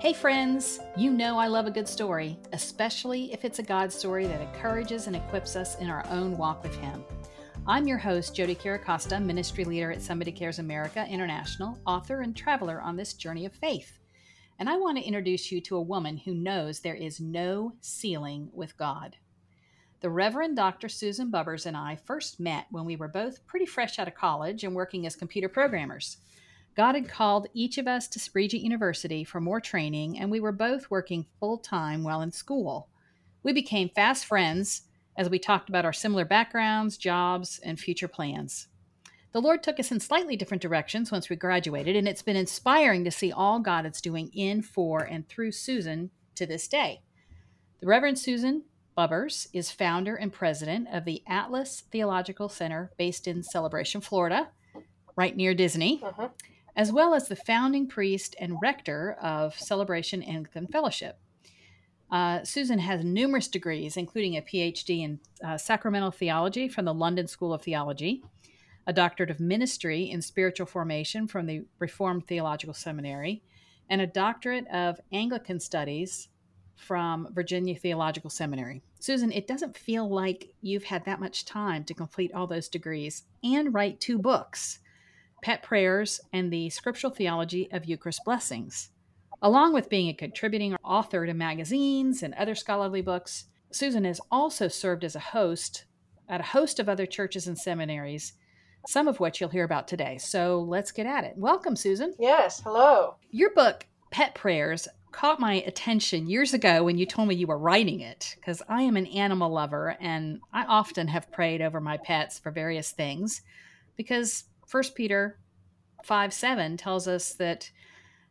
Hey, friends, you know I love a good story, especially if it's a God story that encourages and equips us in our own walk with Him. I'm your host, Jodie Chiricosta, ministry leader at Somebody Cares America International, author and traveler on this journey of faith. And I want to introduce you to a woman who knows there is no ceiling with God. The Reverend Dr. Susan Bubbers and I first met when we were both pretty fresh out of college and working as computer programmers. God had called each of us to Regent University for more training, and we were both working full time while in school. We became fast friends as we talked about our similar backgrounds, jobs, and future plans. The Lord took us in slightly different directions once we graduated, and it's been inspiring to see all God is doing in, for, and through Susan to this day. The Reverend Susan Bubbers is founder and president of the Atlas Theological Center based in Celebration, Florida, right near Disney, uh-huh. As well as the founding priest and rector of Celebration Anglican Fellowship. Uh, Susan has numerous degrees, including a PhD in uh, sacramental theology from the London School of Theology, a doctorate of ministry in spiritual formation from the Reformed Theological Seminary, and a doctorate of Anglican studies from Virginia Theological Seminary. Susan, it doesn't feel like you've had that much time to complete all those degrees and write two books Pet Prayers and the Scriptural Theology of Eucharistic Blessings. Along with being a contributing author to magazines and other scholarly books, Susan has also served as a host at a host of other churches and seminaries, some of which you'll hear about today. So let's get at it. Welcome, Susan. Yes, hello. Your book, Pet Prayers caught my attention years ago when you told me you were writing it because I am an animal lover and I often have prayed over my pets for various things because First Peter 5 7 tells us that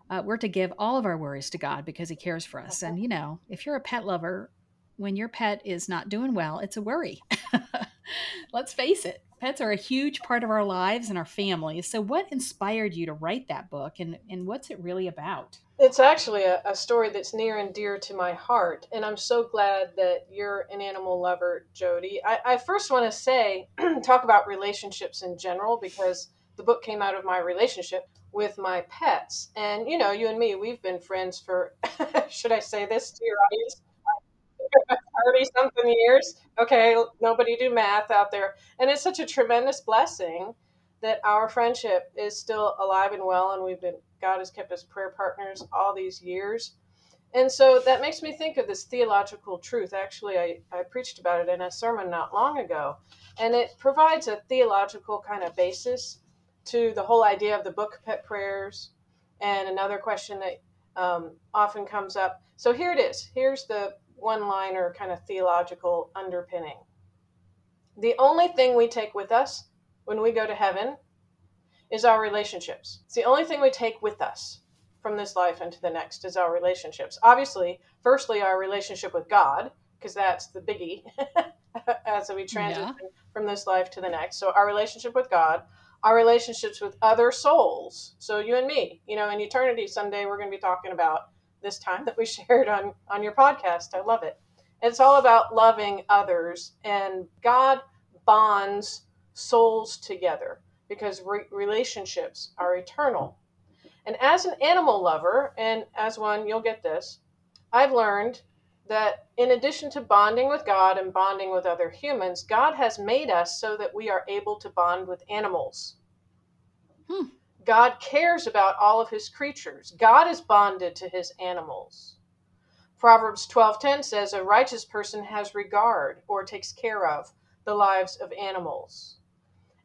uh, we're to give all of our worries to God because He cares for us. And, you know, if you're a pet lover, when your pet is not doing well, it's a worry. Let's face it, pets are a huge part of our lives and our families. So, what inspired you to write that book and, and what's it really about? It's actually a, a, story that's near and dear to my heart. And I'm so glad that you're an animal lover, Jodie. I, I first want to say, talk about relationships in general, because the book came out of my relationship with my pets. And, you know, you and me, we've been friends for, should I say this to your audience? 30 something years. Okay, nobody do math out there. And it's such a tremendous blessing that our friendship is still alive and well and we've been God has kept us prayer partners all these years. And so that makes me think of this theological truth. Actually, I, I preached about it in a sermon not long ago. And it provides a theological kind of basis to the whole idea of the book Pet Prayers. And another question that um, often comes up. So here it is. Here's the one liner kind of theological underpinning. The only thing we take with us when we go to heaven is our relationships. It's the only thing we take with us from this life into the next is our relationships. Obviously, firstly, our relationship with God, because that's the biggie as we transition yeah. from this life to the next. So, our relationship with God, our relationships with other souls. So, you and me, you know, in eternity, someday we're going to be talking about this time that we shared on, on your podcast. I love it. It's all about loving others, and God bonds souls together because re- relationships are eternal. And as an animal lover, and as one, you'll get this, I've learned that in addition to bonding with God and bonding with other humans, God has made us so that we are able to bond with animals. Hmm. God cares about all of his creatures. God is bonded to his animals. Proverbs 12:10 says a righteous person has regard or takes care of the lives of animals.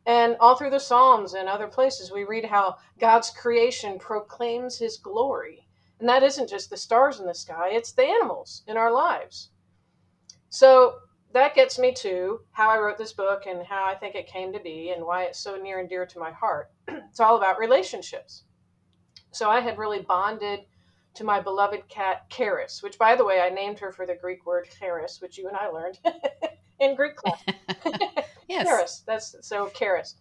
And all through the Psalms and other places, we read how God's creation proclaims his glory. And that isn't just the stars in the sky, it's the animals in our lives. So that gets me to how I wrote this book and how I think it came to be and why it's so near and dear to my heart. it's all about relationships. So I had really bonded to my beloved cat, Charis, which, by the way, I named her for the Greek word charis, which you and I learned in Greek class. yes. Charis. That's so Charis.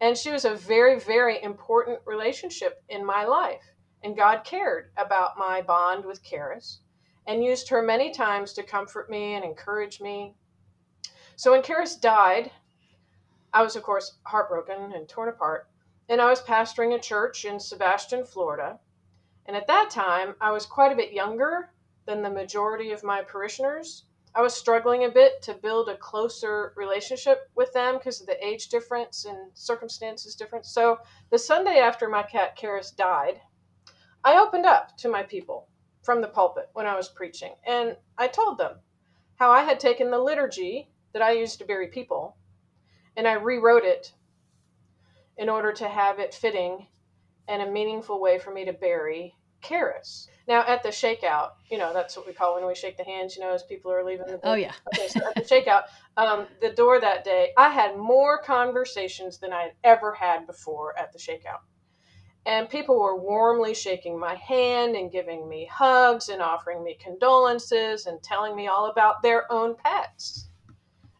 And she was a very, very important relationship in my life. And God cared about my bond with Charis and used her many times to comfort me and encourage me. So when Charis died, I was, of course, heartbroken and torn apart. And I was pastoring a church in Sebastian, Florida. And at that time, I was quite a bit younger than the majority of my parishioners. I was struggling a bit to build a closer relationship with them because of the age difference and circumstances difference. So the Sunday after my cat Charis died, I opened up to my people from the pulpit when I was preaching, and I told them how I had taken the liturgy that I used to bury people and I rewrote it in order to have it fitting and a meaningful way for me to bury Charis. Now, at the shakeout, you know, that's what we call when we shake the hands, you know, as people are leaving the Oh, yeah. Okay, so at the shakeout, um, the door that day, I had more conversations than I had ever had before at the shakeout. And people were warmly shaking my hand and giving me hugs and offering me condolences and telling me all about their own pets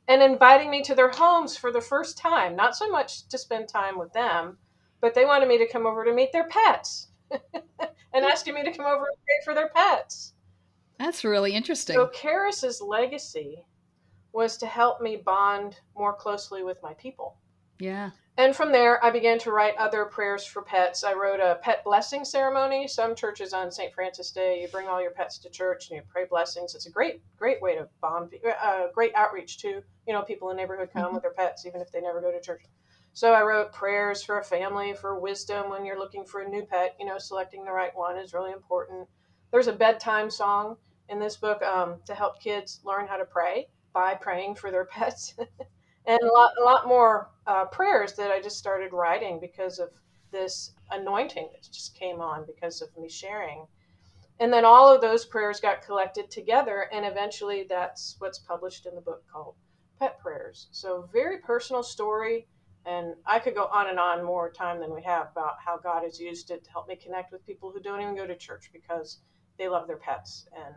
and inviting me to their homes for the first time. Not so much to spend time with them, but they wanted me to come over to meet their pets and asking me to come over and pray for their pets. That's really interesting. So Charis's legacy was to help me bond more closely with my people. yeah. And from there, I began to write other prayers for pets. I wrote a pet blessing ceremony. Some churches on St. Francis Day, you bring all your pets to church and you pray blessings. It's a great, great way to bond, uh, great outreach to, You know, people in the neighborhood come Mhm. with their pets, even if they never go to church. So I wrote prayers for a family, for wisdom when you're looking for a new pet. You know, selecting the right one is really important. There's a bedtime song in this book um, to help kids learn how to pray by praying for their pets. and a lot, a lot more uh, prayers that I just started writing because of this anointing that just came on because of me sharing. And then all of those prayers got collected together, and eventually that's what's published in the book called Pet Prayers. So, very personal story, and I could go on and on more time than we have about how God has used it to help me connect with people who don't even go to church because they love their pets, and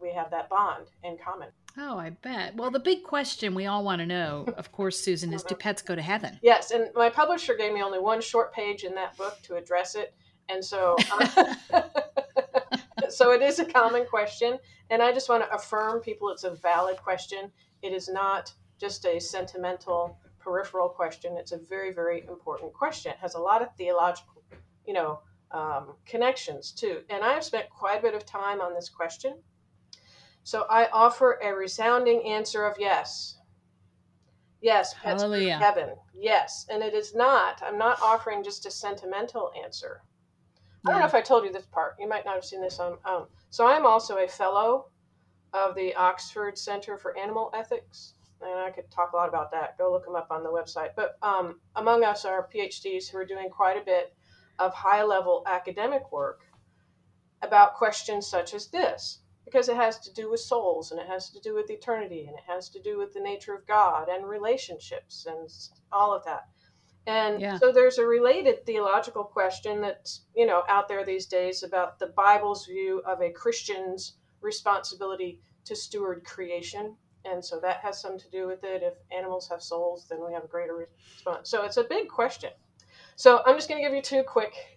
we have that bond in common. Oh, I bet. Well, the big question we all want to know, of course, Susan, is do pets go to heaven? Yes, and my publisher gave me only one short page in that book to address it, and so so it is a common question, and I just want to affirm people it's a valid question. It is not just a sentimental peripheral question. It's a very very important question. It has a lot of theological, you know, um, connections too. And I have spent quite a bit of time on this question. So I offer a resounding answer of yes. Yes, pets Hallelujah. heaven. Yes, and it is not. I'm not offering just a sentimental answer. I don't know if I told you this part. You might not have seen this on. Um, so I'm also a fellow of the Oxford Center for Animal Ethics, and I could talk a lot about that. Go look them up on the website. But um, among us are PhDs who are doing quite a bit of high-level academic work about questions such as this, because it has to do with souls, and it has to do with eternity, and it has to do with the nature of God and relationships and all of that. And Yeah. so there's a related theological question that's, you know, out there these days about the Bible's view of a Christian's responsibility to steward creation. And so that has something to do with it. If animals have souls, then we have a greater response. So it's a big question. So I'm just going to give you two quick.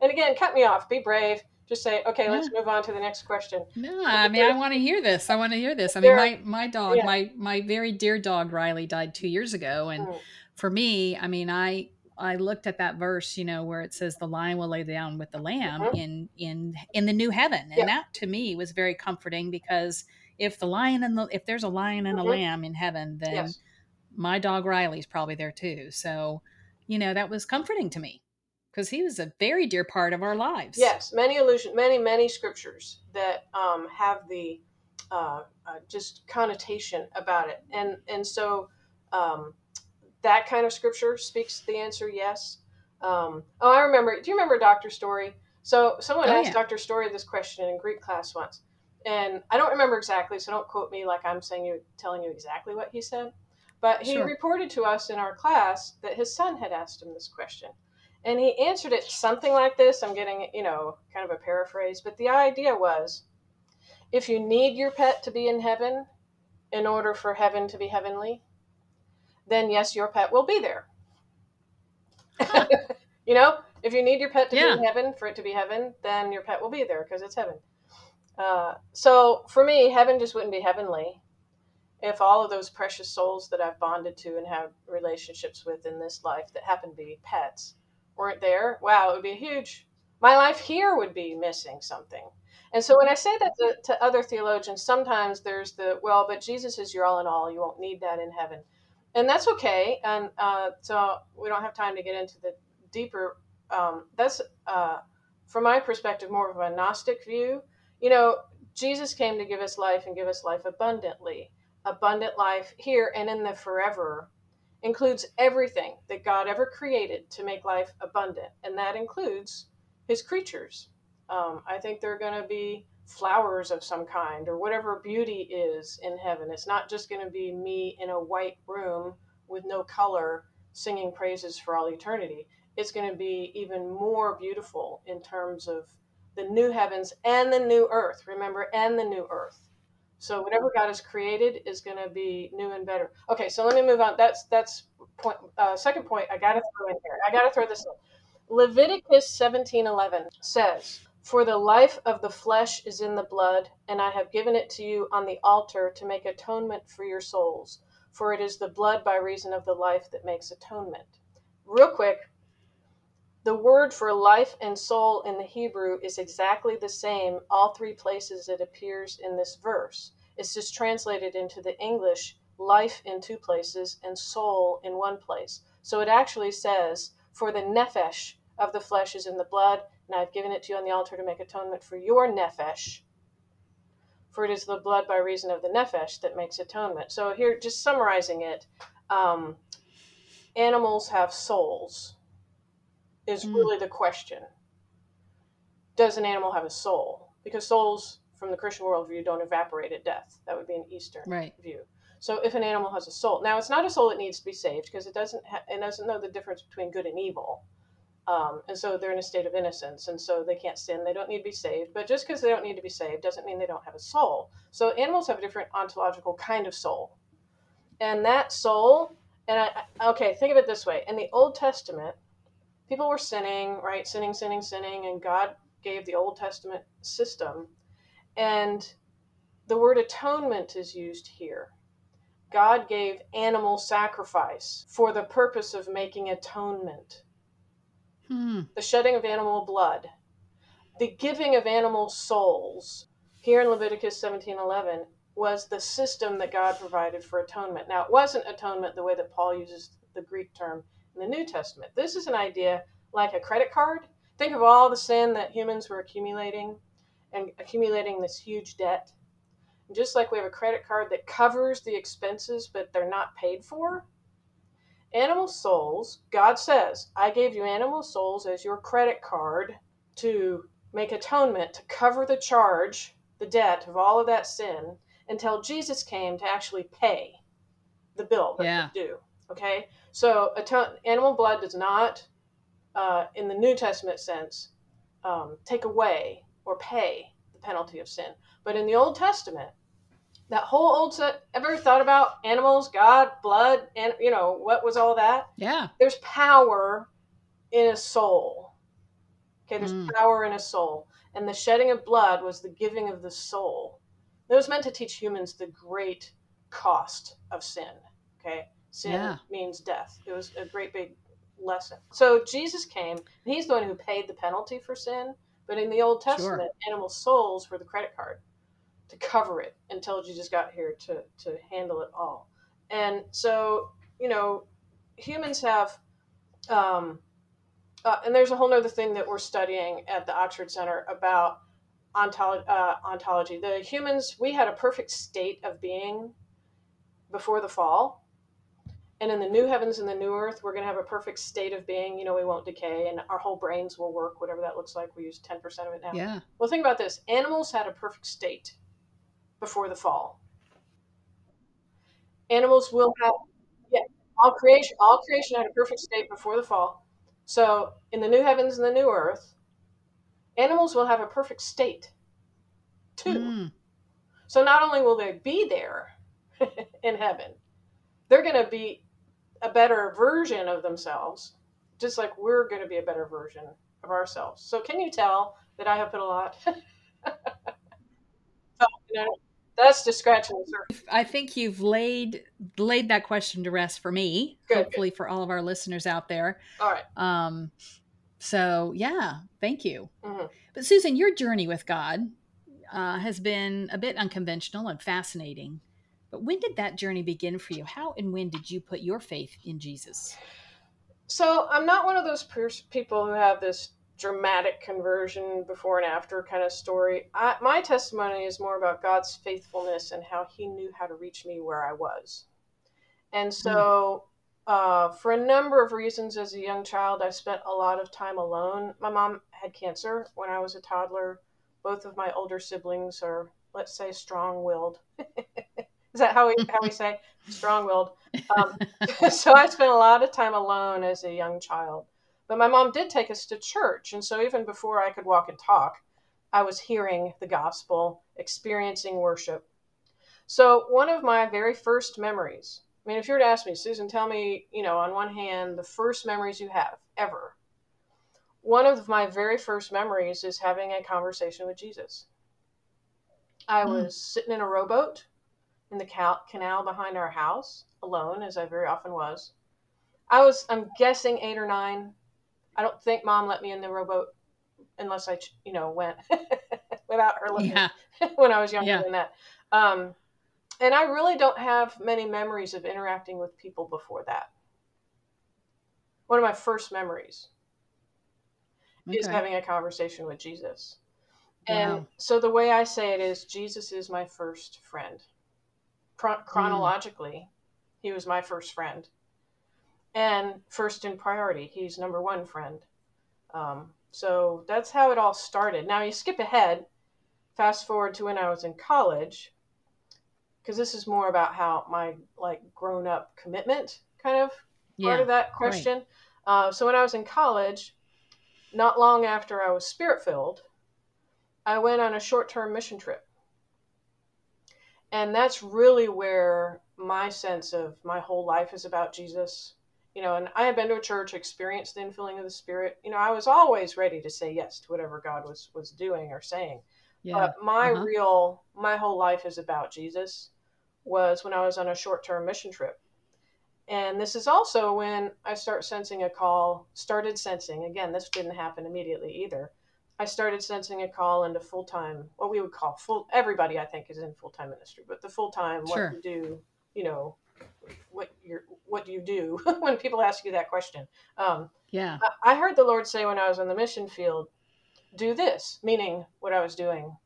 and again, cut me off. Be brave. Just say, okay, let's move on to the next question. No, I mean I want to hear this. I want to hear this. I mean my my dog, yeah. my my very dear dog Riley died 2 years ago and Mm. for me, I mean I I looked at that verse, you know, where it says the lion will lay down with the lamb Mhm. in in in the new heaven. And Yeah. that to me was very comforting because if the lion and the if there's a lion and a Mhm. lamb in heaven, then Yes. my dog Riley's probably there too. So, you know, that was comforting to me because he was a very dear part of our lives. Yes, many allusion, many many scriptures that um, have the uh, uh, just connotation about it, and and so um, that kind of scripture speaks the answer yes. Um, oh, I remember. Do you remember Doctor Story? So someone Oh, asked yeah. Doctor Story this question in Greek class once, and I don't remember exactly, so don't quote me like I'm saying you telling you exactly what he said. But he Sure. reported to us in our class that his son had asked him this question. And he answered it something like this. I'm getting, you know, kind of a paraphrase, but the idea was if you need your pet to be in heaven in order for heaven to be heavenly, then yes, your pet will be there. you know, if you need your pet to be in heaven for it to be heaven, then your pet will be there because it's heaven. Uh, so for me, heaven just wouldn't be heavenly if all of those precious souls that I've bonded to and have relationships with in this life that happen to be pets weren't there. Wow, it would be a huge my life here would be missing something. And so when I say that to, to other theologians, sometimes there's the, well, but Jesus is your all in all. You won't need that in heaven. And that's okay. And uh, so we don't have time to get into the deeper, um, that's, uh, from my perspective, more of a Gnostic view. You know, Jesus came to give us life and give us life abundantly. Abundant life here and in the forever includes everything that God ever created to make life abundant. And that includes his creatures. Um, I think they're going to be flowers of some kind or whatever beauty is in heaven. It's not just going to be me in a white room with no color singing praises for all eternity. It's going to be even more beautiful in terms of the new heavens and the new earth. Remember, and the new earth. So whatever God has created is going to be new and better. Okay, so let me move on. That's that's point. Uh, second point. I got to throw in here. I got to throw this in. Leviticus seventeen eleven says, "For the life of the flesh is in the blood, and I have given it to you on the altar to make atonement for your souls. For it is the blood by reason of the life that makes atonement." Real quick, the word for life and soul in the Hebrew is exactly the same all three places it appears in this verse. It's just translated into the English life in two places and soul in one place. So it actually says, For the nephesh of the flesh is in the blood, and I've given it to you on the altar to make atonement for your nephesh. For it is the blood by reason of the nephesh that makes atonement. So here, just summarizing it, um, animals have souls is mm. really the question. Does an animal have a soul? Because souls, from the Christian worldview, don't evaporate at death. That would be an Eastern right. view. So if an animal has a soul, now it's not a soul that needs to be saved because it doesn't ha- it doesn't know the difference between good and evil, um, and so they're in a state of innocence, and so they can't sin. They don't need to be saved. But just because they don't need to be saved doesn't mean they don't have a soul. So animals have a different ontological kind of soul, and that soul. And I, okay, think of it this way: in the Old Testament, people were sinning, right? Sinning, sinning, sinning, and God gave the Old Testament system. And the word atonement is used here. God gave animal sacrifice for the purpose of making atonement. Hmm. The shedding of animal blood, the giving of animal souls. Here in Leviticus 17:11 was the system that God provided for atonement. Now, it wasn't atonement the way that Paul uses the Greek term in the New Testament. This is an idea like a credit card. Think of all the sin that humans were accumulating and accumulating this huge debt. And just like we have a credit card that covers the expenses, but they're not paid for, animal souls, God says, I gave you animal souls as your credit card to make atonement, to cover the charge, the debt of all of that sin, until Jesus came to actually pay the bill that yeah. due. Okay? So ton- animal blood does not, uh, in the New Testament sense, um, take away or pay the penalty of sin. But in the Old Testament, that whole old set, ever thought about animals, God, blood, and you know, what was all that? Yeah. There's power in a soul. Okay, there's mm. power in a soul. And the shedding of blood was the giving of the soul. It was meant to teach humans the great cost of sin. Okay. Sin yeah. means death. It was a great big lesson. So Jesus came, and he's the one who paid the penalty for sin. But in the Old Testament, sure. animal souls were the credit card to cover it until Jesus got here to, to handle it all. And so, you know, humans have, um, uh, and there's a whole other thing that we're studying at the Oxford Center about ontolo- uh, ontology. The humans, we had a perfect state of being before the fall and in the new heavens and the new earth we're going to have a perfect state of being you know we won't decay and our whole brains will work whatever that looks like. We use 10% of it now. Yeah. Well think about this. Animals had a perfect state before the fall. Animals will have yeah all creation all creation had a perfect state before the fall. So in the new heavens and the new earth animals will have a perfect state too. Mm. so not only will they be there in heaven they're going to be a better version of themselves, just like we're going to be a better version of ourselves. So, can you tell that I have put a lot? so, you know, that's just scratching the surface. I think you've laid laid that question to rest for me. Good, hopefully, good. for all of our listeners out there. All right. Um, So, yeah, thank you. Mm-hmm. But, Susan, your journey with God uh, has been a bit unconventional and fascinating. But when did that journey begin for you? How and when did you put your faith in Jesus? So, I'm not one of those people who have this dramatic conversion before and after kind of story. I, my testimony is more about God's faithfulness and how He knew how to reach me where I was. And so, uh, for a number of reasons, as a young child, I spent a lot of time alone. My mom had cancer when I was a toddler. Both of my older siblings are, let's say, strong willed. Is that how we, how we say strong willed? Um, so I spent a lot of time alone as a young child. But my mom did take us to church. And so even before I could walk and talk, I was hearing the gospel, experiencing worship. So one of my very first memories I mean, if you were to ask me, Susan, tell me, you know, on one hand, the first memories you have ever. One of my very first memories is having a conversation with Jesus. I mm. was sitting in a rowboat in the canal behind our house, alone, as I very often was. I was, I'm guessing, eight or nine. I don't think mom let me in the rowboat unless I, you know, went without her looking yeah. when I was younger yeah. than that. Um, and I really don't have many memories of interacting with people before that. One of my first memories okay. is having a conversation with Jesus. And so the way I say it is Jesus is my first friend. Chron- chronologically, mm. he was my first friend. And first in priority, he's number one friend. Um, so that's how it all started. Now you skip ahead, fast forward to when I was in college because this is more about how my like grown up commitment kind of yeah, part of that question. Right. Uh, so when I was in college, not long after I was spirit filled, I went on a short term mission trip. And that's really where my sense of my whole life is about Jesus. You know, and I had been to a church, experienced the infilling of the Spirit. You know, I was always ready to say yes to whatever God was was doing or saying. Yeah. But my uh-huh. real, my whole life is about Jesus. Was when I was on a short term mission trip. And this is also when I start sensing a call, started sensing, again, this didn't happen immediately either. I started sensing a call into full time, what we would call full, everybody I think is in full time ministry, but the full time, sure. what you do, you know, what you're, what do you do when people ask you that question? Um, yeah. I, I heard the Lord say when I was on the mission field, do this, meaning what I was doing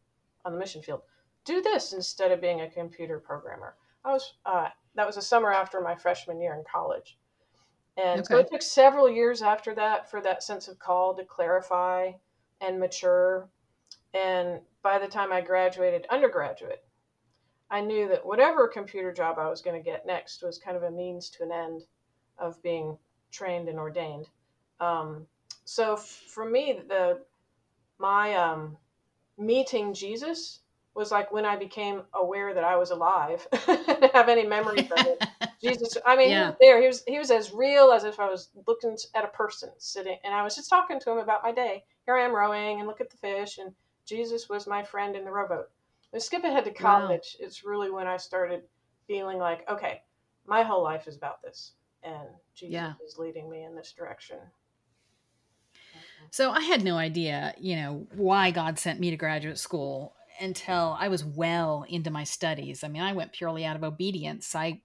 on the mission field do this instead of being a computer programmer. I was uh, that was a summer after my freshman year in college, and okay. so it took several years after that for that sense of call to clarify and mature. And by the time I graduated undergraduate, I knew that whatever computer job I was going to get next was kind of a means to an end of being trained and ordained. Um, so for me, the my um, meeting Jesus was like when I became aware that I was alive and have any memory of it. Jesus, I mean, yeah. he there. He was he was as real as if I was looking at a person sitting, and I was just talking to him about my day. Here I am rowing, and look at the fish, and Jesus was my friend in the rowboat. And skip ahead to college. Wow. It's really when I started feeling like, okay, my whole life is about this, and Jesus yeah. is leading me in this direction. So I had no idea, you know, why God sent me to graduate school until I was well into my studies. I mean, I went purely out of obedience. I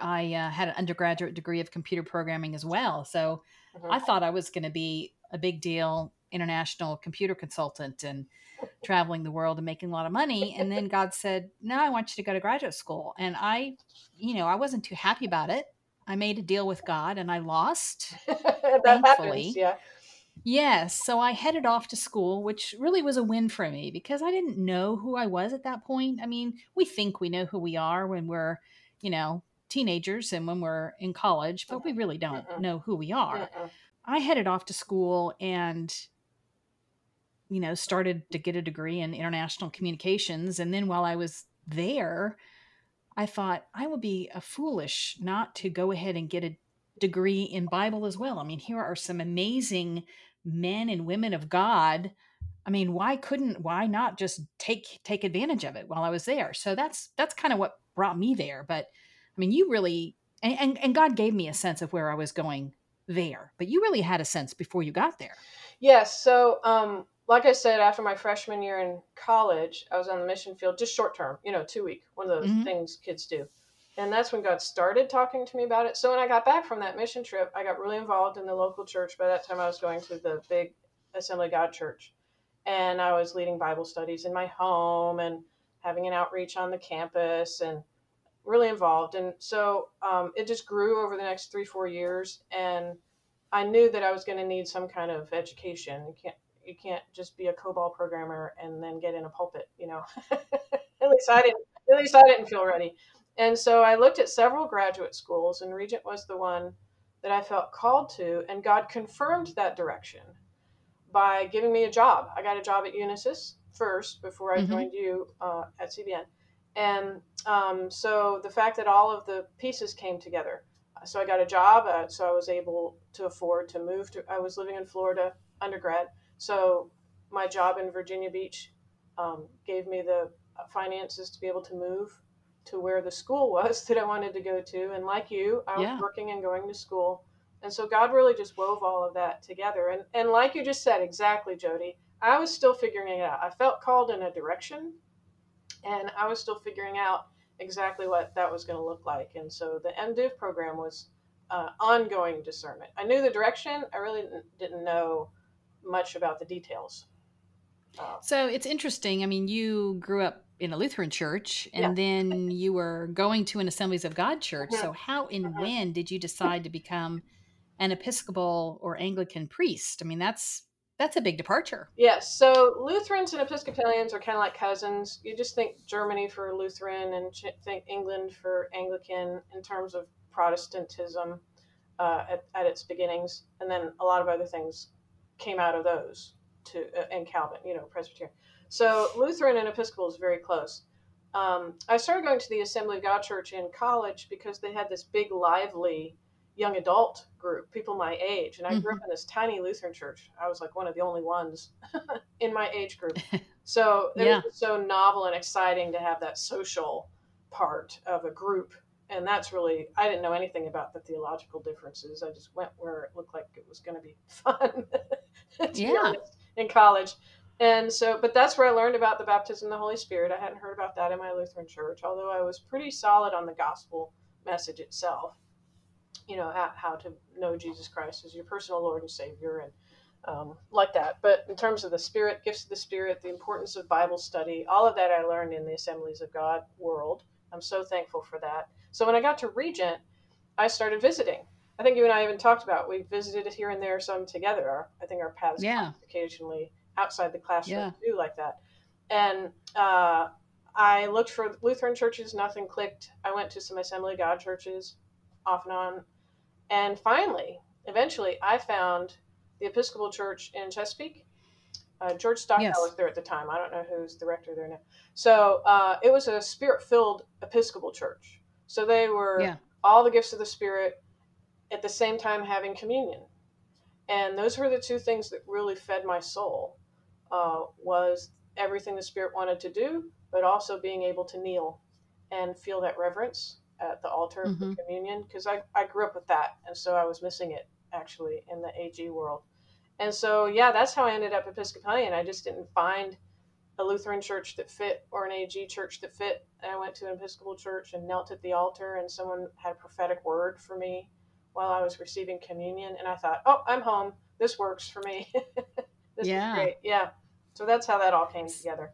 I uh, had an undergraduate degree of computer programming as well, so mm-hmm. I thought I was going to be a big deal international computer consultant and traveling the world and making a lot of money. And then God said, "No, I want you to go to graduate school." And I, you know, I wasn't too happy about it. I made a deal with God and I lost. that thankfully. happens, yeah. Yes. So I headed off to school, which really was a win for me because I didn't know who I was at that point. I mean, we think we know who we are when we're, you know, teenagers and when we're in college, but we really don't know who we are. I headed off to school and, you know, started to get a degree in international communications. And then while I was there, I thought I would be a foolish not to go ahead and get a degree in Bible as well. I mean, here are some amazing men and women of God. I mean, why couldn't why not just take take advantage of it while I was there? So that's that's kind of what brought me there. But I mean, you really and, and, and God gave me a sense of where I was going there, but you really had a sense before you got there. Yes. So, um, like I said, after my freshman year in college, I was on the mission field, just short term, you know, two week, one of those mm-hmm. things kids do. And that's when God started talking to me about it. So when I got back from that mission trip, I got really involved in the local church. By that time, I was going to the big Assembly God church, and I was leading Bible studies in my home and having an outreach on the campus and really involved. And so um, it just grew over the next three, four years. And I knew that I was going to need some kind of education. You can't you can't just be a COBOL programmer and then get in a pulpit, you know. at least I didn't. At least I didn't feel ready. And so I looked at several graduate schools, and Regent was the one that I felt called to, and God confirmed that direction by giving me a job. I got a job at Unisys first before I mm-hmm. joined you uh, at CBN. And um, so the fact that all of the pieces came together. So I got a job, uh, so I was able to afford to move to. I was living in Florida undergrad, so my job in Virginia Beach um, gave me the finances to be able to move to where the school was that I wanted to go to. And like you, I was yeah. working and going to school. And so God really just wove all of that together. And and like you just said, exactly, Jodie, I was still figuring it out. I felt called in a direction, and I was still figuring out exactly what that was going to look like. And so the MDiv program was uh, ongoing discernment. I knew the direction. I really didn't, didn't know much about the details. Uh, so it's interesting. I mean, you grew up in a Lutheran church and yeah. then you were going to an Assemblies of God church. So how and mm-hmm. when did you decide to become an Episcopal or Anglican priest? I mean, that's that's a big departure. Yes. So Lutherans and Episcopalians are kind of like cousins. You just think Germany for Lutheran and think England for Anglican in terms of Protestantism uh, at, at, its beginnings, and then a lot of other things came out of those to uh, and Calvin, you know, Presbyterian. So Lutheran and Episcopal is very close. Um, I started going to the Assembly of God Church in college because they had this big, lively young adult group, people my age. And I grew up mm-hmm. in this tiny Lutheran church. I was like one of the only ones in my age group. So it yeah. was so novel and exciting to have that social part of a group. And that's really, I didn't know anything about the theological differences. I just went where it looked like it was going to be fun yeah. in college. And so, but that's where I learned about the baptism of the Holy Spirit. I hadn't heard about that in my Lutheran church, although I was pretty solid on the gospel message itself. You know, how, how to know Jesus Christ as your personal Lord and Savior and um, like that. But in terms of the Spirit, gifts of the Spirit, the importance of Bible study, all of that I learned in the Assemblies of God world. I'm so thankful for that. So when I got to Regent, I started visiting. I think you and I even talked about we visited here and there some together. I think our paths yeah. occasionally outside the classroom yeah. too, like that. And uh, I looked for Lutheran churches, nothing clicked. I went to some Assembly of God churches, off and on, and finally, eventually, I found the Episcopal Church in Chesapeake. Uh, George Stockwell yes. was there at the time. I don't know who's the rector there now. So uh, it was a spirit-filled Episcopal church. So they were yeah. all the gifts of the Spirit at the same time having communion. And those were the two things that really fed my soul uh, was everything the Spirit wanted to do, but also being able to kneel and feel that reverence at the altar mm-hmm. of the communion. Because I, I grew up with that, and so I was missing it actually in the AG world. And so, yeah, that's how I ended up Episcopalian. I just didn't find a Lutheran church that fit or an AG church that fit. And I went to an Episcopal church and knelt at the altar, and someone had a prophetic word for me while I was receiving communion. And I thought, oh, I'm home. This works for me. This yeah. is great. Yeah. So that's how that all came together.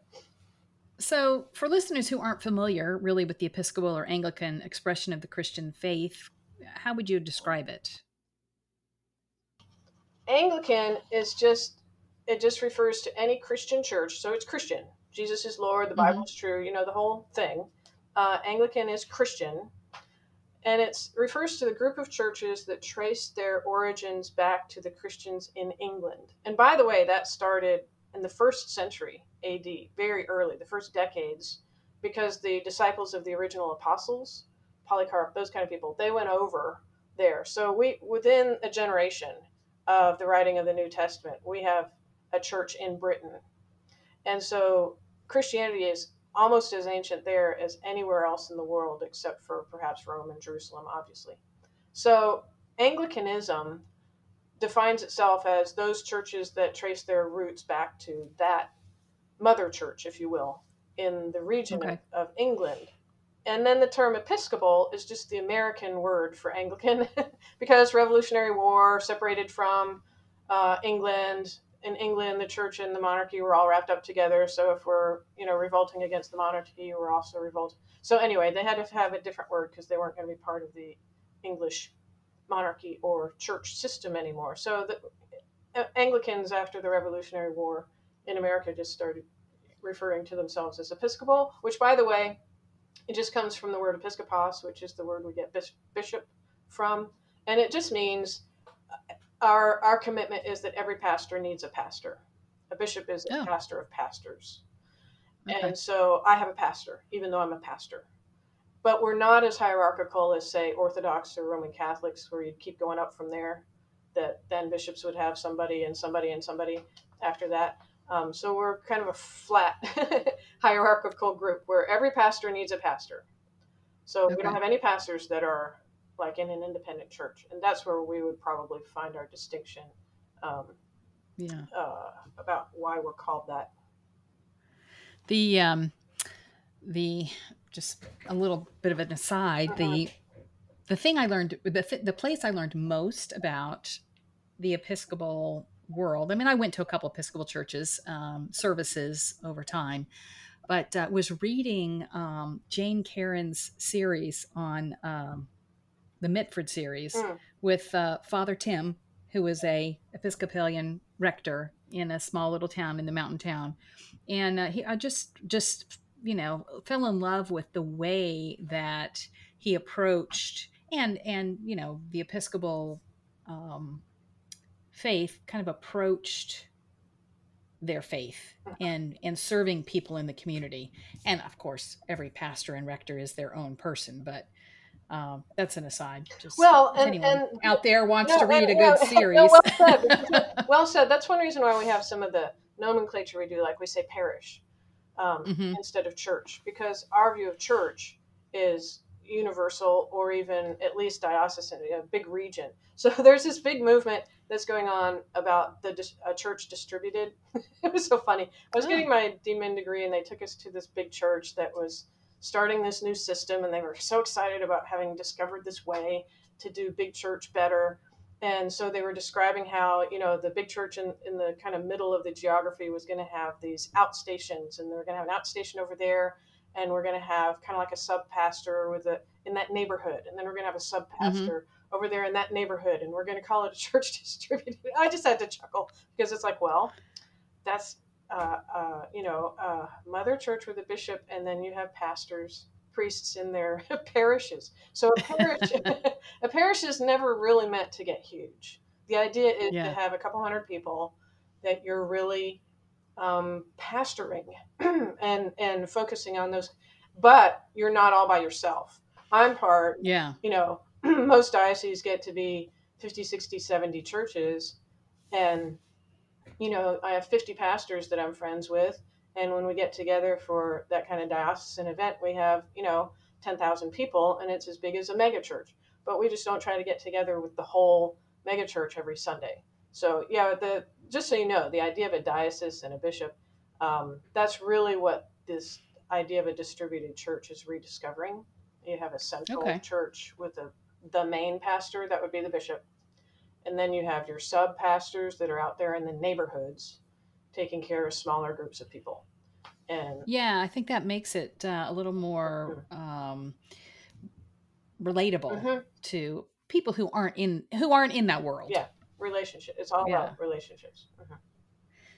So, for listeners who aren't familiar really with the Episcopal or Anglican expression of the Christian faith, how would you describe it? Anglican is just, it just refers to any Christian church. So it's Christian. Jesus is Lord, the Bible mm-hmm. is true, you know, the whole thing. Uh, Anglican is Christian and it refers to the group of churches that trace their origins back to the Christians in England. And by the way, that started in the first century AD, very early, the first decades, because the disciples of the original apostles, Polycarp, those kind of people, they went over there. So we within a generation of the writing of the New Testament, we have a church in Britain. And so Christianity is almost as ancient there as anywhere else in the world, except for perhaps Rome and Jerusalem, obviously. So, Anglicanism defines itself as those churches that trace their roots back to that mother church, if you will, in the region Okay. of, of England. And then the term Episcopal is just the American word for Anglican because Revolutionary War separated from uh, England. In England, the church and the monarchy were all wrapped up together. So if we're, you know, revolting against the monarchy, we're also revolting. So anyway, they had to have a different word because they weren't going to be part of the English monarchy or church system anymore. So the uh, Anglicans after the Revolutionary War in America just started referring to themselves as Episcopal, which, by the way, it just comes from the word episcopos, which is the word we get bis- bishop from, and it just means our our commitment is that every pastor needs a pastor. A bishop is a Oh. pastor of pastors, Okay. and so I have a pastor, even though I'm a pastor. But we're not as hierarchical as, say, Orthodox or Roman Catholics, where you'd keep going up from there. That then bishops would have somebody and somebody and somebody after that. Um, so we're kind of a flat hierarchical group where every pastor needs a pastor. So we don't have any pastors that are like in an independent church, and that's where we would probably find our distinction um, yeah. uh, about why we're called that. The um, the just a little bit of an aside. The the thing I learned the th- the place I learned most about the Episcopal world. I mean, I went to a couple Episcopal churches um, services over time, but uh, was reading um, Jan Karon's series on um, the Mitford series Mm. with uh, Father Tim, who was a Episcopalian rector in a small little town in the mountain town, and uh, he I just just you know fell in love with the way that he approached and and you know the Episcopal um, faith kind of approached their faith and and serving people in the community. And of course every pastor and rector is their own person but um, that's an aside just Well, and- anyone and- out there wants No, to read and- a good no, series well said. well said. That's one reason why we have some of the nomenclature we do, like we say parish um, Mhm. instead of church, because our view of church is universal or even at least diocesan, a big region. So there's this big movement that's going on about the dis- church distributed. it was so funny. I was Oh. getting my DMin degree, and they took us to this big church that was starting this new system, and they were so excited about having discovered this way to do big church better. And so they were describing how, you know, the big church in, in the kind of middle of the geography was going to have these outstations, and they're going to have an outstation over there, and we're going to have kind of like a sub pastor with a in that neighborhood, and then we're going to have a mm-hmm. sub pastor over there in that neighborhood, and we're going to call it a church distributed. I just had to chuckle because it's like, well, that's uh, uh, you know, uh, mother church with a bishop, and then you have pastors, priests in their parishes. So a parish, a parish is never really meant to get huge. The idea is Yeah. to have a couple hundred people that you're really um, pastoring and and focusing on those, but you're not all by yourself. I'm part yeah you know, most dioceses get to be 50, 60, 70 churches. And, you know, I have 50 pastors that I'm friends with. And when we get together for that kind of diocesan event, we have, you know, 10,000 people and it's as big as a mega church. But we just don't try to get together with the whole mega church every Sunday. So, yeah, the just so you know, the idea of a diocese and a bishop, um, that's really what this idea of a distributed church is rediscovering. You have a central Okay. church with a, the main pastor, that would be the bishop. And then you have your sub pastors that are out there in the neighborhoods taking care of smaller groups of people. And Yeah, I think that makes it uh, a little more um, relatable Mhm. to people who aren't in who aren't in that world. Yeah. relationship, it's all Yeah. about relationships. Mhm.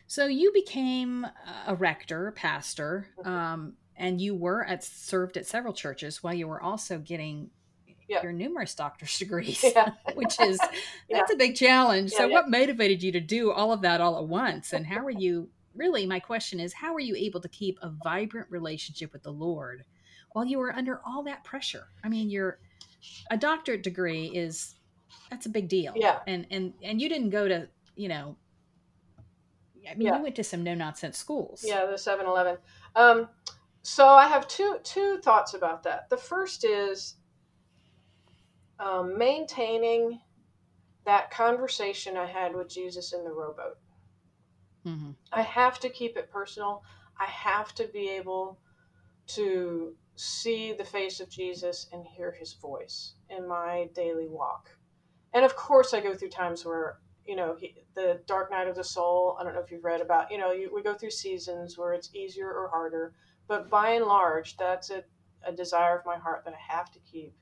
So you became a rector, pastor, Mhm. um, and you were at served at several churches while you were also getting Yeah. your numerous doctor's degrees, Yeah. which is that's a big challenge. So what motivated you to do all of that all at once, and how were you? Really, my question is, how were you able to keep a vibrant relationship with the Lord while you were under all that pressure? I mean, your a doctorate degree is that's a big deal. Yeah. And and and you didn't go to, you know, I mean, you went to some no nonsense schools. Yeah, the 7 Eleven. Um, so I have two two thoughts about that. The first is um, maintaining that conversation I had with Jesus in the rowboat. Mm-hmm. I have to keep it personal. I have to be able to see the face of Jesus and hear his voice in my daily walk. And of course, I go through times where, you know, he, the dark night of the soul, I don't know if you've read about, you know, you, we go through seasons where it's easier or harder. But by and large, that's a, a desire of my heart that I have to keep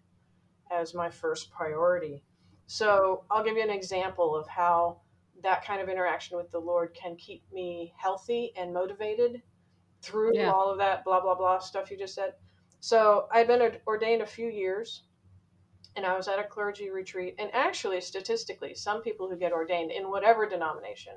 as my first priority. So I'll give you an example of how that kind of interaction with the Lord can keep me healthy and motivated through Yeah. all of that blah blah blah stuff you just said. So I've been ordained a few years, and I was at a clergy retreat. And actually, statistically, some people who get ordained in whatever denomination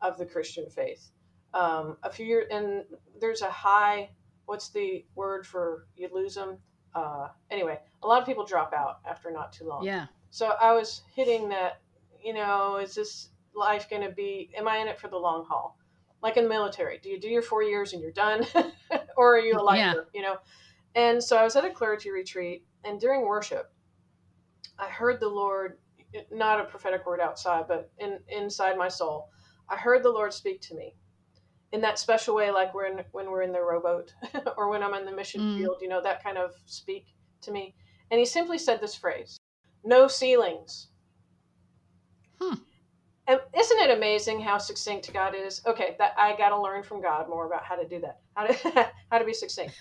of the Christian faith, um, a few years, and there's a high. What's the word for you lose them? Uh, anyway, a lot of people drop out after not too long. Yeah. So I was hitting that, you know, is this life going to be, am I in it for the long haul? Like in the military, do you do your four years and you're done? or are you a Yeah. lifer, you know? And so I was at a clergy retreat, and during worship, I heard the Lord, not a prophetic word outside, but in, inside my soul, I heard the Lord speak to me in that special way, like when, when we're in the rowboat or when I'm in the mission Mm. field, you know, that kind of speak to me. And he simply said this phrase no ceilings. Hmm. And isn't it amazing how succinct God is? Okay, that I got to learn from God more about how to do that. How to how to be succinct.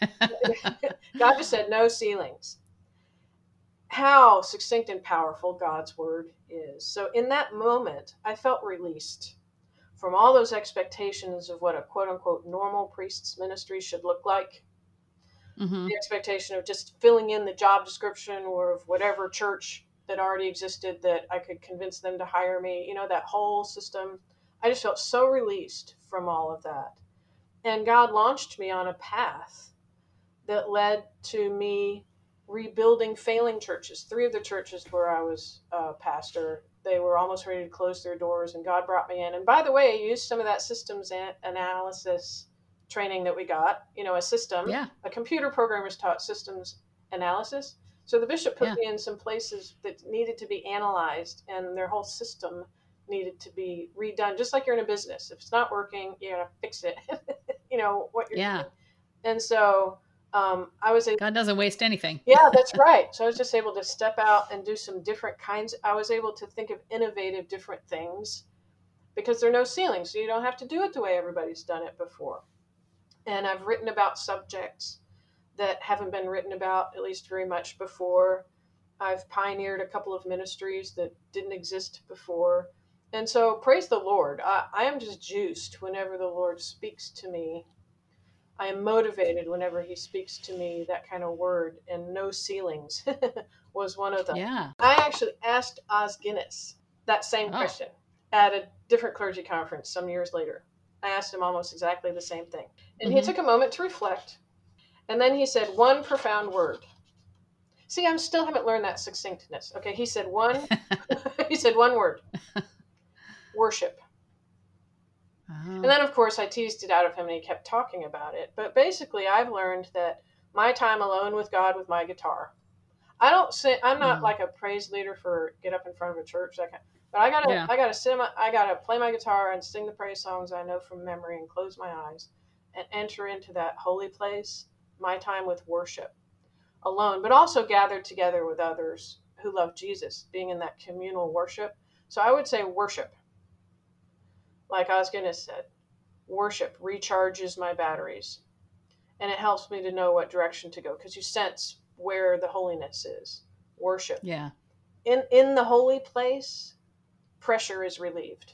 God just said no ceilings. How succinct and powerful God's word is. So in that moment, I felt released from all those expectations of what a quote unquote normal priest's ministry should look like hmm the expectation of just filling in the job description or of whatever church that already existed that I could convince them to hire me, you know, that whole system. I just felt so released from all of that. And God launched me on a path that led to me rebuilding failing churches. Three of the churches where I was a pastor, they were almost ready to close their doors, and God brought me in. And by the way, I used some of that systems an- analysis training that we got, you know, a system Yeah. a computer programmer is taught systems analysis. So the bishop put Yeah. me in some places that needed to be analyzed, and their whole system needed to be redone. Just like you're in a business, if it's not working, you gotta fix it. you know what you're Yeah. doing. And so um, I was able. God doesn't waste anything. Yeah, that's right. So I was just able to step out and do some different kinds. I was able to think of innovative, different things because there are no ceilings. So you don't have to do it the way everybody's done it before. And I've written about subjects that haven't been written about, at least very much before. I've pioneered a couple of ministries that didn't exist before. And so, praise the Lord. I, I am just juiced whenever the Lord speaks to me. I am motivated whenever He speaks to me, that kind of word. And no ceilings was one of them. Yeah. I actually asked Os Guinness that same Oh. question at a different clergy conference some years later. I asked him almost exactly the same thing. And he Mhm. took a moment to reflect. And then he said one profound word. See, I still haven't learned that succinctness. Okay, he said one he said one word. Worship. And Oh. then of course I teased it out of him and he kept talking about it. But basically I've learned that my time alone with God with my guitar. I don't say I'm not Mm. like a praise leader for get up in front of a church that kind but I gotta Yeah. I gotta sit my, I gotta play my guitar and sing the praise songs I know from memory and close my eyes and enter into that holy place, my time with worship alone, but also gathered together with others who love Jesus, being in that communal worship. So I would say worship. Like Os Guinness said, worship recharges my batteries and it helps me to know what direction to go because you sense where the holiness is. Worship. Yeah. In in the holy place, pressure is relieved.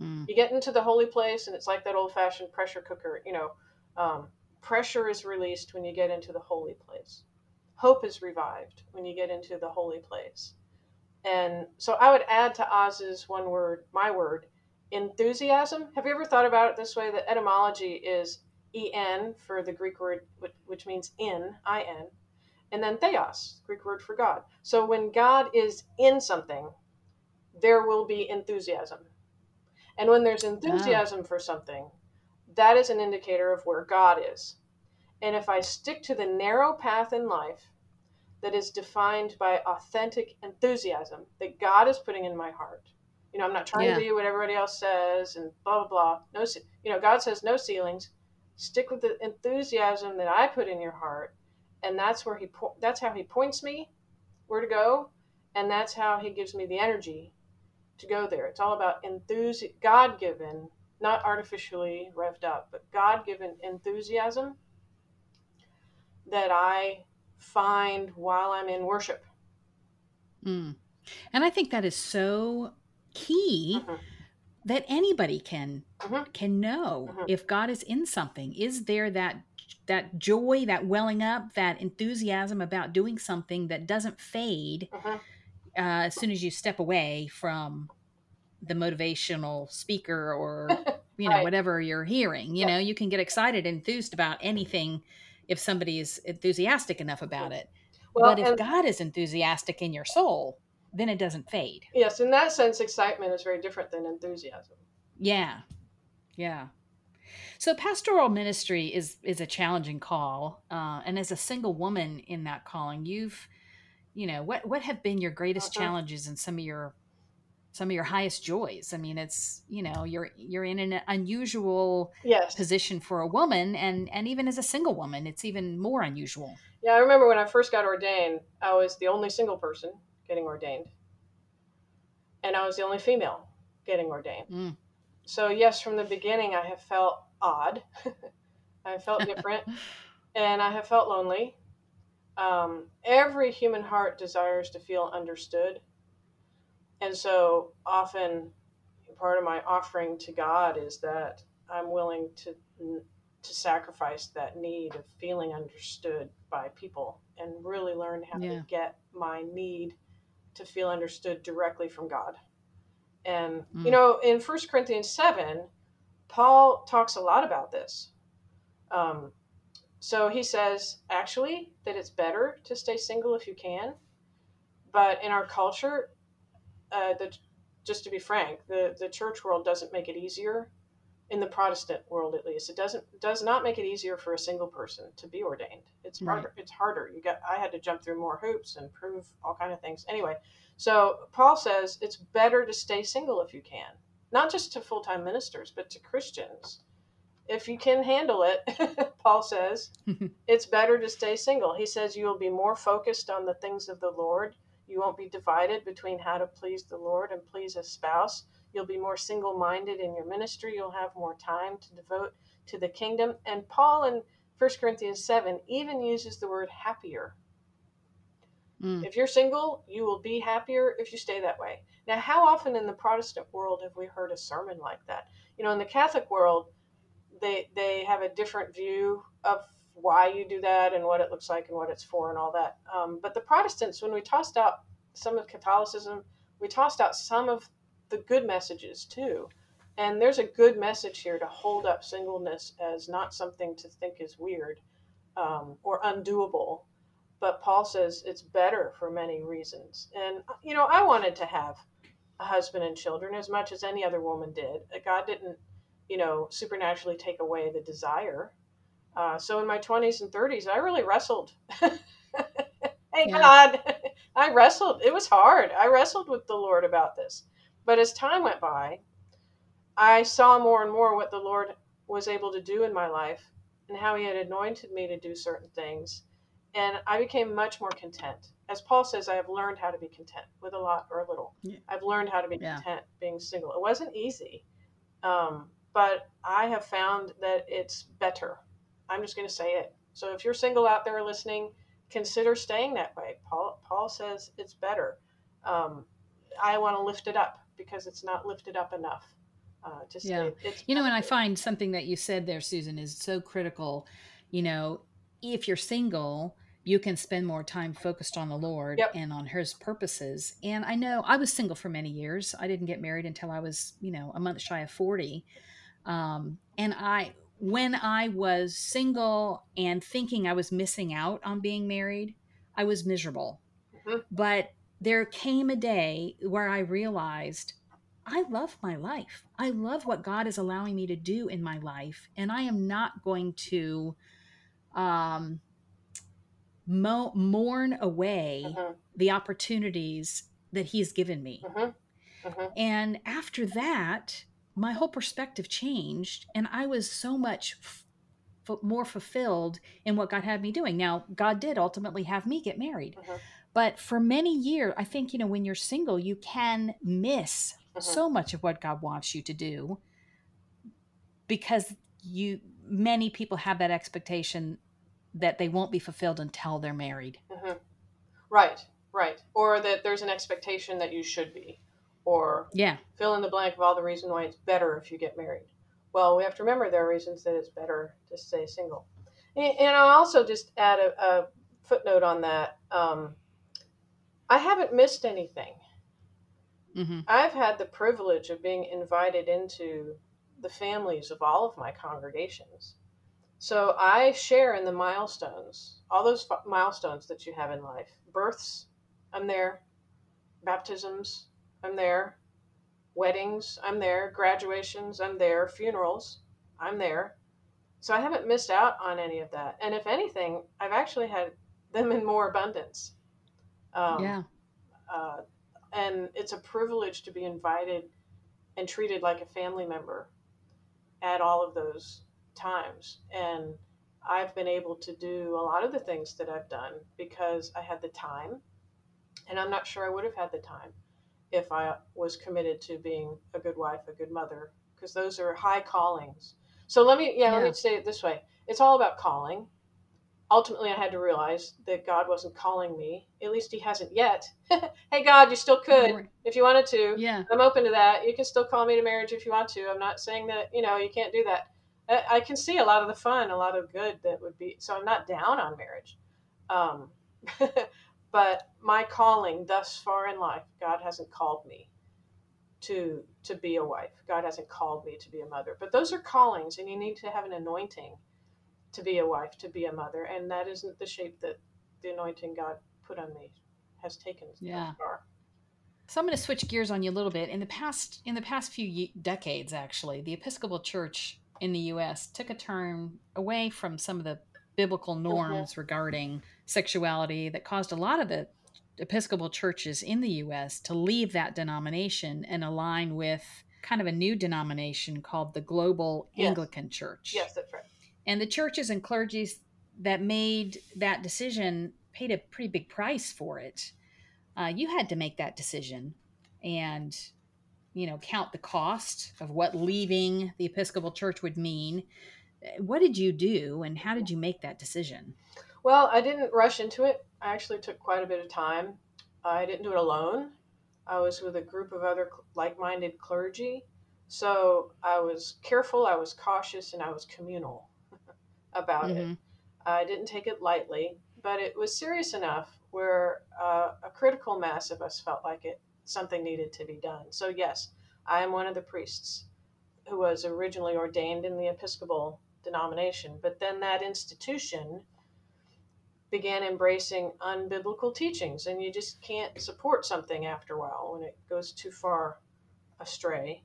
Mm. You get into the holy place and it's like that old fashioned pressure cooker, you know. Um, pressure is released when you get into the holy place. Hope is revived when you get into the holy place. And so I would add to Os's one word, my word, enthusiasm. Have you ever thought about it this way? The etymology is en for the Greek word which, which means in, in, and then theos, Greek word for God. So when God is in something, there will be enthusiasm. And when there's enthusiasm for something, that is an indicator of where God is. And if I stick to the narrow path in life, that is defined by authentic enthusiasm that God is putting in my heart. You know, I'm not trying Yeah. to be what everybody else says and blah blah blah. No, you know, God says no ceilings. Stick with the enthusiasm that I put in your heart, and that's where he po- that's how he points me where to go, and that's how he gives me the energy to go there. It's all about enthusi- God given, not artificially revved up, but God given enthusiasm that I find while I'm in worship. Mm. And I think that is so key Mhm. that anybody can Mhm. can know Mhm. if God is in something. Is there that that joy, that welling up, that enthusiasm about doing something that doesn't fade Mhm. uh, as soon as you step away from the motivational speaker or you know Right. whatever you're hearing. You Yeah. know, you can get excited, enthused about anything if somebody is enthusiastic enough about it. Well, but if and God is enthusiastic in your soul, then it doesn't fade. yes, in that sense, excitement is very different than enthusiasm. Yeah. Yeah. So pastoral ministry is is a challenging call, uh, and as a single woman in that calling, you've, you know, what what have been your greatest Uh-huh. challenges and some of your some of your highest joys? I mean, it's you know you're you're in an unusual Yes. position for a woman, and and even as a single woman, it's even more unusual. Yeah, I remember when I first got ordained, I was the only single person getting ordained, and I was the only female getting ordained. Mm. So, yes, from the beginning, I have felt odd. I felt different, and I have felt lonely. Um, every human heart desires to feel understood. And so, often, part of my offering to God is that I'm willing to to sacrifice that need of feeling understood by people and really learn how Yeah. to get my need to feel understood directly from God. And you Mm. know, in 1 Corinthians 7, Paul talks a lot about this. Um, so he says, actually, that it's better to stay single if you can. But in our culture, uh, the, just to be frank, the, the church world doesn't make it easier. In the Protestant world, at least, it doesn't does not make it easier for a single person to be ordained. It's Right. harder. It's harder. You got. I had to jump through more hoops and prove all kind of things. Anyway, so Paul says it's better to stay single if you can, not just to full time ministers, but to Christians. If you can handle it, Paul says, it's better to stay single. He says you will be more focused on the things of the Lord. You won't be divided between how to please the Lord and please a spouse. You'll be more single minded in your ministry. You'll have more time to devote to the kingdom. And Paul in 1 Corinthians 7 even uses the word happier. Mm. If you're single, you will be happier if you stay that way. Now, how often in the Protestant world have we heard a sermon like that? You know, in the Catholic world, they they have a different view of why you do that and what it looks like and what it's for and all that. Um, but the Protestants, when we tossed out some of Catholicism, we tossed out some of the good messages too. And there's a good message here to hold up singleness as not something to think is weird um, or undoable. But Paul says it's better for many reasons. And, you know, I wanted to have a husband and children as much as any other woman did. God didn't, you know, supernaturally take away the desire. Uh, so in my 20s and 30s, I really wrestled. hey, Yeah. God, I wrestled. It was hard. I wrestled with the Lord about this. But as time went by, I saw more and more what the Lord was able to do in my life and how He had anointed me to do certain things. And I became much more content. As Paul says, I have learned how to be content with a lot or a little. Yeah. I've learned how to be Yeah. content being single. It wasn't easy, um, but I have found that it's better. I'm just going to say it. So if you're single out there listening, consider staying that way. Paul Paul says it's better. Um, I want to lift it up because it's not lifted up enough. Uh, to say Yeah. it's You know, and I find something that you said there, Susan, is so critical. You know, if you're single, you can spend more time focused on the Lord Yep. and on His purposes. And I know I was single for many years. I didn't get married until I was, you know, a month shy of 40. Um, and I, when I was single and thinking I was missing out on being married, I was miserable. Mhm. But there came a day where I realized I love my life. I love what God is allowing me to do in my life, and I am not going to um, mo- mourn away mm-hmm. the opportunities that he's given me. Mm-hmm. Mm-hmm. And after that, my whole perspective changed and I was so much f- more fulfilled in what God had me doing. Now, God did ultimately have me get married. But for many years, I think, you know, when you're single, you can miss mm-hmm. so much of what God wants you to do because you many people have that expectation that they won't be fulfilled until they're married. Mm-hmm. Right, right. Or that there's an expectation that you should be. Or yeah, fill in the blank of all the reasons why it's better if you get married. Well, we have to remember there are reasons that it's better to stay single. And, and I'll also just add a, a footnote on that. Um, I haven't missed anything. Mm-hmm. I've had the privilege of being invited into the families of all of my congregations. So I share in the milestones, all those milestones that you have in life. Births, I'm there. Baptisms, I'm there. Weddings, I'm there. Graduations, I'm there. Funerals, I'm there. So I haven't missed out on any of that. And if anything, I've actually had them in more abundance. Um, yeah. Uh, and it's a privilege to be invited and treated like a family member at all of those times. And I've been able to do a lot of the things that I've done because I had the time. And I'm not sure I would have had the time if I was committed to being a good wife, a good mother, because those are high callings. So let me, yeah, yeah, let me say it this way it's all about calling. Ultimately, I had to realize that God wasn't calling me. At least He hasn't yet. hey, God, you still could if you wanted to. Yeah. I'm open to that. You can still call me to marriage if you want to. I'm not saying that, you know, you can't do that. I, I can see a lot of the fun, a lot of good that would be. So I'm not down on marriage. Um, but my calling thus far in life, God hasn't called me to to be a wife. God hasn't called me to be a mother. But those are callings, and you need to have an anointing to be a wife, to be a mother, and that isn't the shape that the anointing God put on me has taken yeah. far. So I'm going to switch gears on you a little bit. In the past, in the past few decades, actually, the Episcopal Church in the U.S. took a turn away from some of the biblical norms mm-hmm. regarding sexuality that caused a lot of the Episcopal churches in the U.S. to leave that denomination and align with kind of a new denomination called the Global yes. Anglican Church. Yes, that's right. And the churches and clergies that made that decision paid a pretty big price for it. Uh, you had to make that decision and, you know, count the cost of what leaving the Episcopal Church would mean. What did you do and how did you make that decision? Well, I didn't rush into it. I actually took quite a bit of time. I didn't do it alone. I was with a group of other like minded clergy. So I was careful, I was cautious, and I was communal about mm-hmm. it. I didn't take it lightly, but it was serious enough where uh, a critical mass of us felt like it something needed to be done. So yes, I am one of the priests who was originally ordained in the Episcopal denomination, but then that institution began embracing unbiblical teachings, and you just can't support something after a while when it goes too far astray.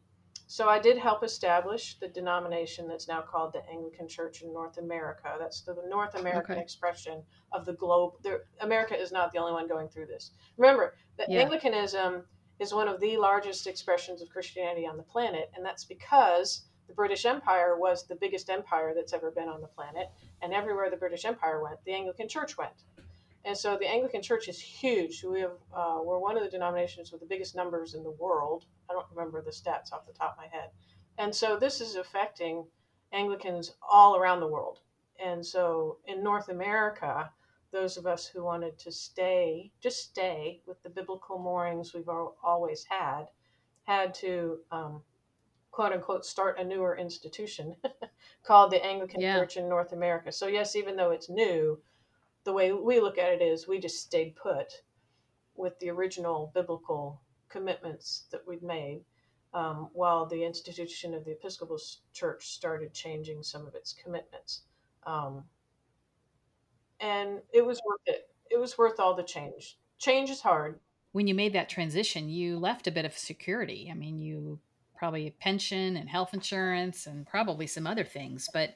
So I did help establish the denomination that's now called the Anglican Church in North America. That's the North American okay. expression of the globe. The, America is not the only one going through this. Remember that yeah. Anglicanism is one of the largest expressions of Christianity on the planet, and that's because the British Empire was the biggest empire that's ever been on the planet, and everywhere the British Empire went, the Anglican Church went. And so the Anglican Church is huge. We have uh, we're one of the denominations with the biggest numbers in the world. I don't remember the stats off the top of my head. And so this is affecting Anglicans all around the world. And so in North America, those of us who wanted to stay, just stay with the biblical moorings we've always had, had to um, quote unquote start a newer institution called the Anglican yeah. Church in North America. So yes, even though it's new, the way we look at it is we just stayed put with the original biblical commitments that we'd made, um, while the institution of the Episcopal Church started changing some of its commitments. Um, and it was worth it. It was worth all the change. Change is hard. When you made that transition, you left a bit of security. I mean, you probably pension and health insurance and probably some other things. But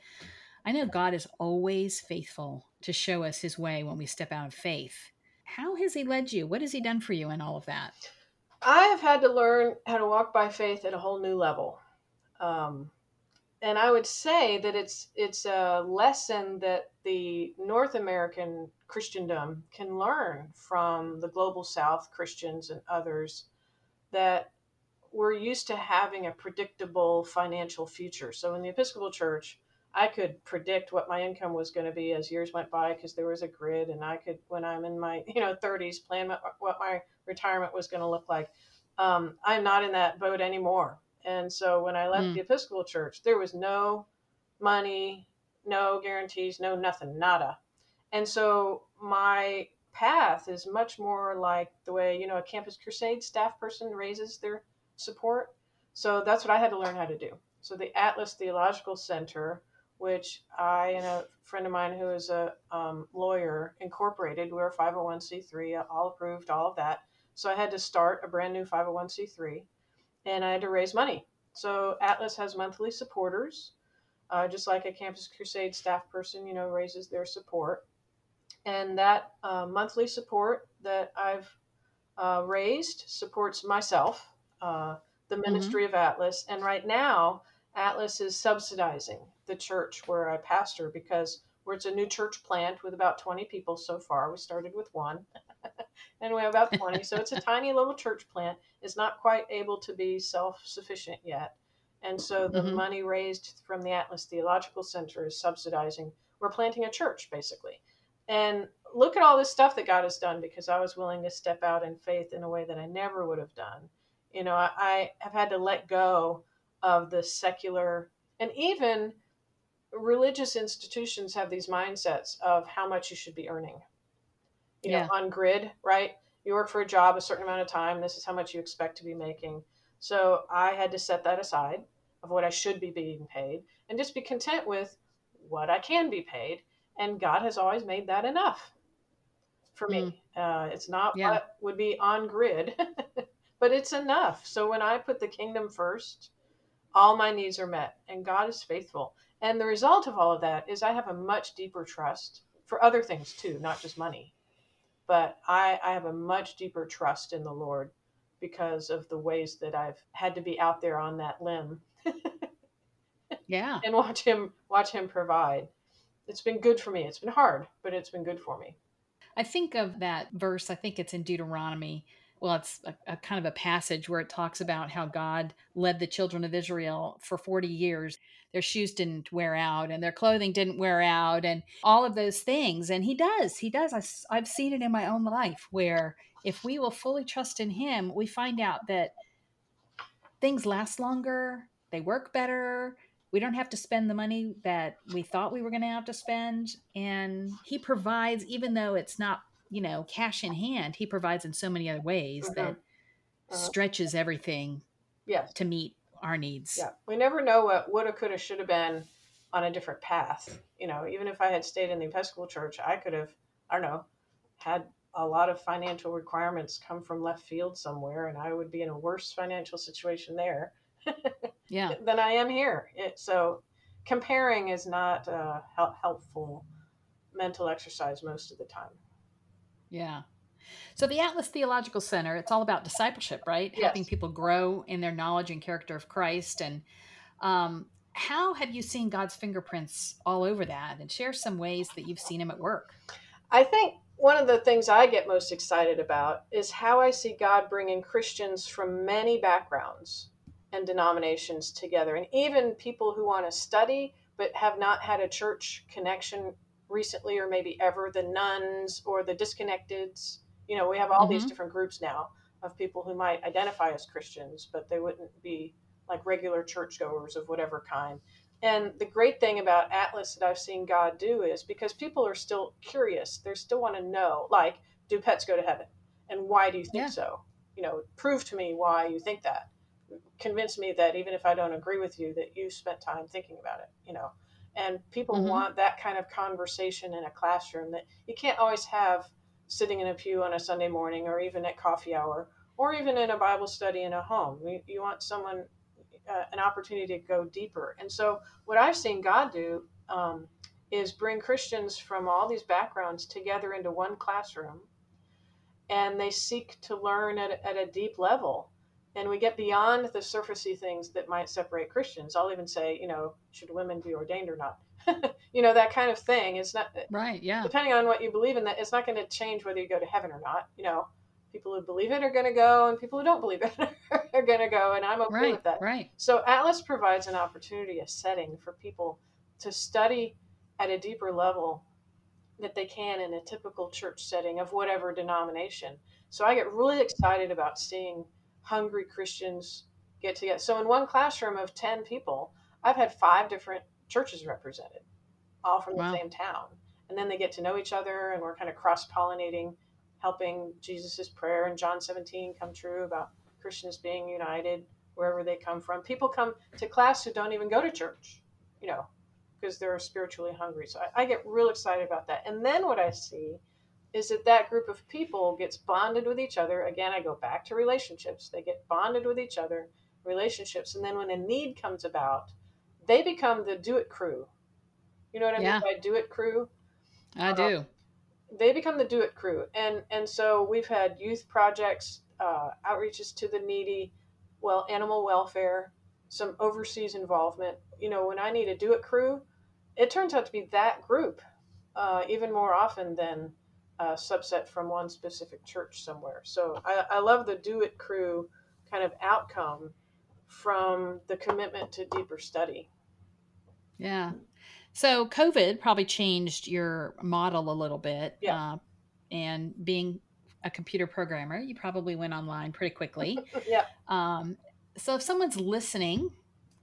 I know God is always faithful to show us his way when we step out of faith. How has he led you? What has he done for you in all of that? I have had to learn how to walk by faith at a whole new level. Um, and I would say that it's it's a lesson that the North American Christendom can learn from the global South Christians and others that we're used to having a predictable financial future. So in the Episcopal Church, I could predict what my income was going to be as years went by because there was a grid, and I could, when I'm in my you know 30s, plan what my retirement was going to look like. Um, I'm not in that boat anymore. And so when I left mm. the Episcopal Church, there was no money, no guarantees, no nothing, nada. And so my path is much more like the way, you know, a Campus Crusade staff person raises their support. So that's what I had to learn how to do. So the Atlas Theological Center, which I and a friend of mine who is a um, lawyer incorporated, we're a 501c3, all approved, all of that. So I had to start a brand new 501c3 and I had to raise money. So Atlas has monthly supporters, uh, just like a Campus Crusade staff person, you know, raises their support. And that uh, monthly support that I've uh, raised supports myself, uh, the mm-hmm. ministry mm-hmm. of Atlas. And right now, Atlas is subsidizing the church where I pastor because where it's a new church plant with about 20 people so far. We started with one. and we have about 20. so it's a tiny little church plant. It's not quite able to be self sufficient yet. And so the mm-hmm. money raised from the Atlas Theological Center is subsidizing. We're planting a church, basically. And look at all this stuff that God has done because I was willing to step out in faith in a way that I never would have done. You know, I, I have had to let go of the secular and even religious institutions have these mindsets of how much you should be earning you yeah. know, on grid, right? You work for a job a certain amount of time. This is how much you expect to be making. So I had to set that aside of what I should be being paid and just be content with what I can be paid. And God has always made that enough for me. Mm. Uh, it's not yeah. what would be on grid, but it's enough. So when I put the kingdom first, all my needs are met and God is faithful. And the result of all of that is I have a much deeper trust for other things too, not just money but I, I have a much deeper trust in the Lord because of the ways that I've had to be out there on that limb. yeah. And watch him watch him provide. It's been good for me. It's been hard, but it's been good for me. I think of that verse, I think it's in Deuteronomy. Well, it's a, a kind of a passage where it talks about how God led the children of Israel for 40 years their shoes didn't wear out and their clothing didn't wear out and all of those things. And he does, he does. I, I've seen it in my own life where if we will fully trust in him, we find out that things last longer, they work better. We don't have to spend the money that we thought we were going to have to spend. And he provides, even though it's not, you know, cash in hand, he provides in so many other ways that uh-huh. stretches everything yes. to meet our needs. Yeah, we never know what woulda, coulda, shoulda been on a different path. You know, even if I had stayed in the Episcopal Church, I could have, I don't know, had a lot of financial requirements come from left field somewhere, and I would be in a worse financial situation there. yeah. Than I am here. It, so comparing is not a helpful mental exercise most of the time. Yeah. So the Atlas Theological Center, it's all about discipleship, right? Yes. Helping people grow in their knowledge and character of Christ. And um, how have you seen God's fingerprints all over that? And share some ways that you've seen Him at work. I think one of the things I get most excited about is how I see God bringing Christians from many backgrounds and denominations together, and even people who want to study but have not had a church connection recently or maybe ever the nones or the disconnecteds you know, we have all mm-hmm. these different groups now of people who might identify as Christians, but they wouldn't be like regular churchgoers of whatever kind. And the great thing about Atlas that I've seen God do is because people are still curious, they still want to know, like, do pets go to heaven? And why do you think yeah. so? You know, prove to me why you think that. Convince me that even if I don't agree with you, that you spent time thinking about it, you know. And people mm-hmm. want that kind of conversation in a classroom that you can't always have sitting in a pew on a Sunday morning or even at coffee hour or even in a Bible study in a home. You, you want someone, uh, an opportunity to go deeper. And so, what I've seen God do um, is bring Christians from all these backgrounds together into one classroom and they seek to learn at, at a deep level. And we get beyond the surfacey things that might separate Christians. I'll even say, you know, should women be ordained or not? you know, that kind of thing. It's not uh, right. Yeah. Depending on what you believe in, that it's not going to change whether you go to heaven or not. You know, people who believe it are going to go, and people who don't believe it are going to go, and I'm okay right, with that. Right. So Atlas provides an opportunity, a setting for people to study at a deeper level that they can in a typical church setting of whatever denomination. So I get really excited about seeing hungry Christians get together. So in one classroom of 10 people, I've had five different churches represented, all from wow. the same town. And then they get to know each other and we're kind of cross pollinating, helping Jesus' prayer in John 17 come true about Christians being united wherever they come from. People come to class who don't even go to church, you know, because they're spiritually hungry. So I, I get real excited about that. And then what I see is that that group of people gets bonded with each other. Again, I go back to relationships. They get bonded with each other, relationships. And then when a need comes about, they become the do it crew. You know what I yeah. mean by do it crew? I um, do. They become the do it crew. And and so we've had youth projects, uh, outreaches to the needy, well, animal welfare, some overseas involvement. You know, when I need a do it crew, it turns out to be that group uh, even more often than a subset from one specific church somewhere. So I, I love the do it crew kind of outcome from the commitment to deeper study. Yeah. So COVID probably changed your model a little bit. Yeah. Uh, and being a computer programmer, you probably went online pretty quickly. yeah. Um, so if someone's listening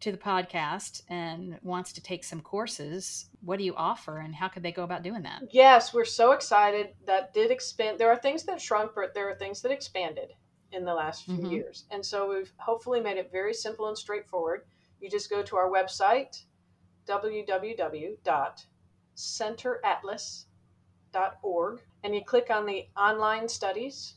to the podcast and wants to take some courses, what do you offer and how could they go about doing that? Yes, we're so excited. That did expand. There are things that shrunk, but there are things that expanded in the last few mm-hmm. years. And so we've hopefully made it very simple and straightforward. You just go to our website, www.centeratlas.org, and you click on the online studies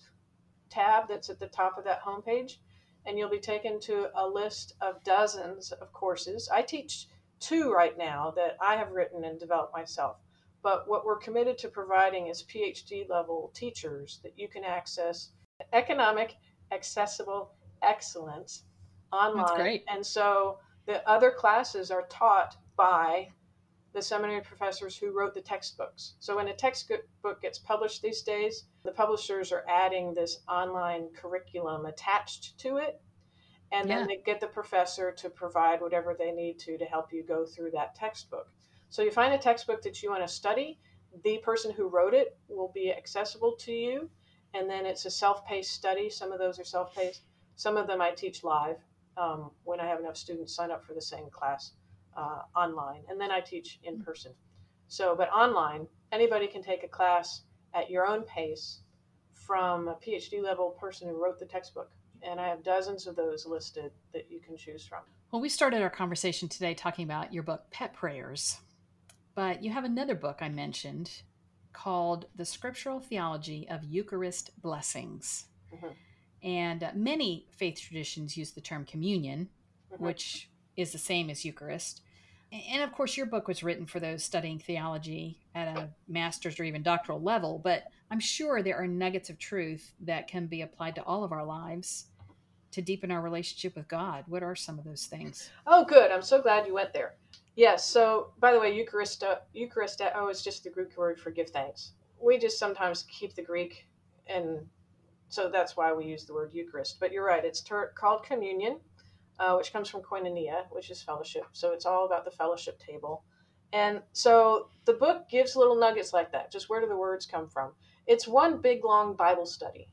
tab that's at the top of that homepage and you'll be taken to a list of dozens of courses. I teach two right now that I have written and developed myself. But what we're committed to providing is PhD level teachers that you can access economic, accessible excellence online. That's great. And so the other classes are taught by the seminary professors who wrote the textbooks. So when a textbook gets published these days, the publishers are adding this online curriculum attached to it. And yeah. then they get the professor to provide whatever they need to to help you go through that textbook. So you find a textbook that you want to study, the person who wrote it will be accessible to you. And then it's a self paced study. Some of those are self paced, some of them I teach live um, when I have enough students sign up for the same class uh, online, and then I teach in person. So, but online, anybody can take a class at your own pace from a PhD level person who wrote the textbook. And I have dozens of those listed that you can choose from. Well, we started our conversation today talking about your book, Pet Prayers. But you have another book I mentioned called The Scriptural Theology of Eucharistic Blessings. Mm-hmm. And uh, many faith traditions use the term communion, mm-hmm. which is the same as Eucharist and of course your book was written for those studying theology at a master's or even doctoral level but i'm sure there are nuggets of truth that can be applied to all of our lives to deepen our relationship with god. What are some of those things? Oh good. I'm so glad you went there. Yes so by the way eucharist oh is just the greek word for give thanks. We just sometimes keep the greek and so that's why we use the word eucharist but you're right it's ter- called communion uh, which comes from koinonia, which is fellowship. So it's all about the fellowship table. And so the book gives little nuggets like that. Just where do the words come from? It's one big long Bible study,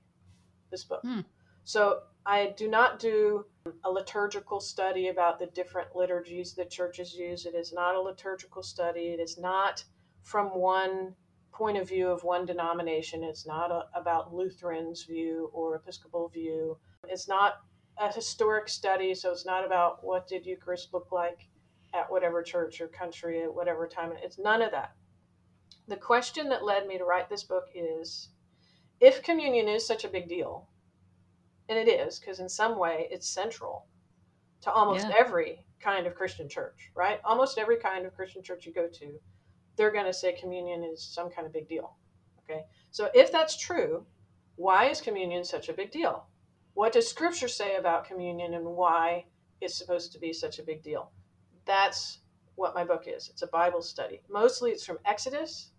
this book. Hmm. So I do not do a liturgical study about the different liturgies that churches use. It is not a liturgical study. It is not from one point of view of one denomination. It's not a, about Lutherans' view or Episcopal view. It's not a historic study, so it's not about what did Eucharist look like at whatever church or country at whatever time. It's none of that. The question that led me to write this book is if communion is such a big deal, and it is, because in some way it's central to almost yeah. every kind of Christian church, right? Almost every kind of Christian church you go to, they're going to say communion is some kind of big deal. Okay. So if that's true, why is communion such a big deal? What does scripture say about communion and why it's supposed to be such a big deal? That's what my book is. It's a Bible study. Mostly it's from Exodus.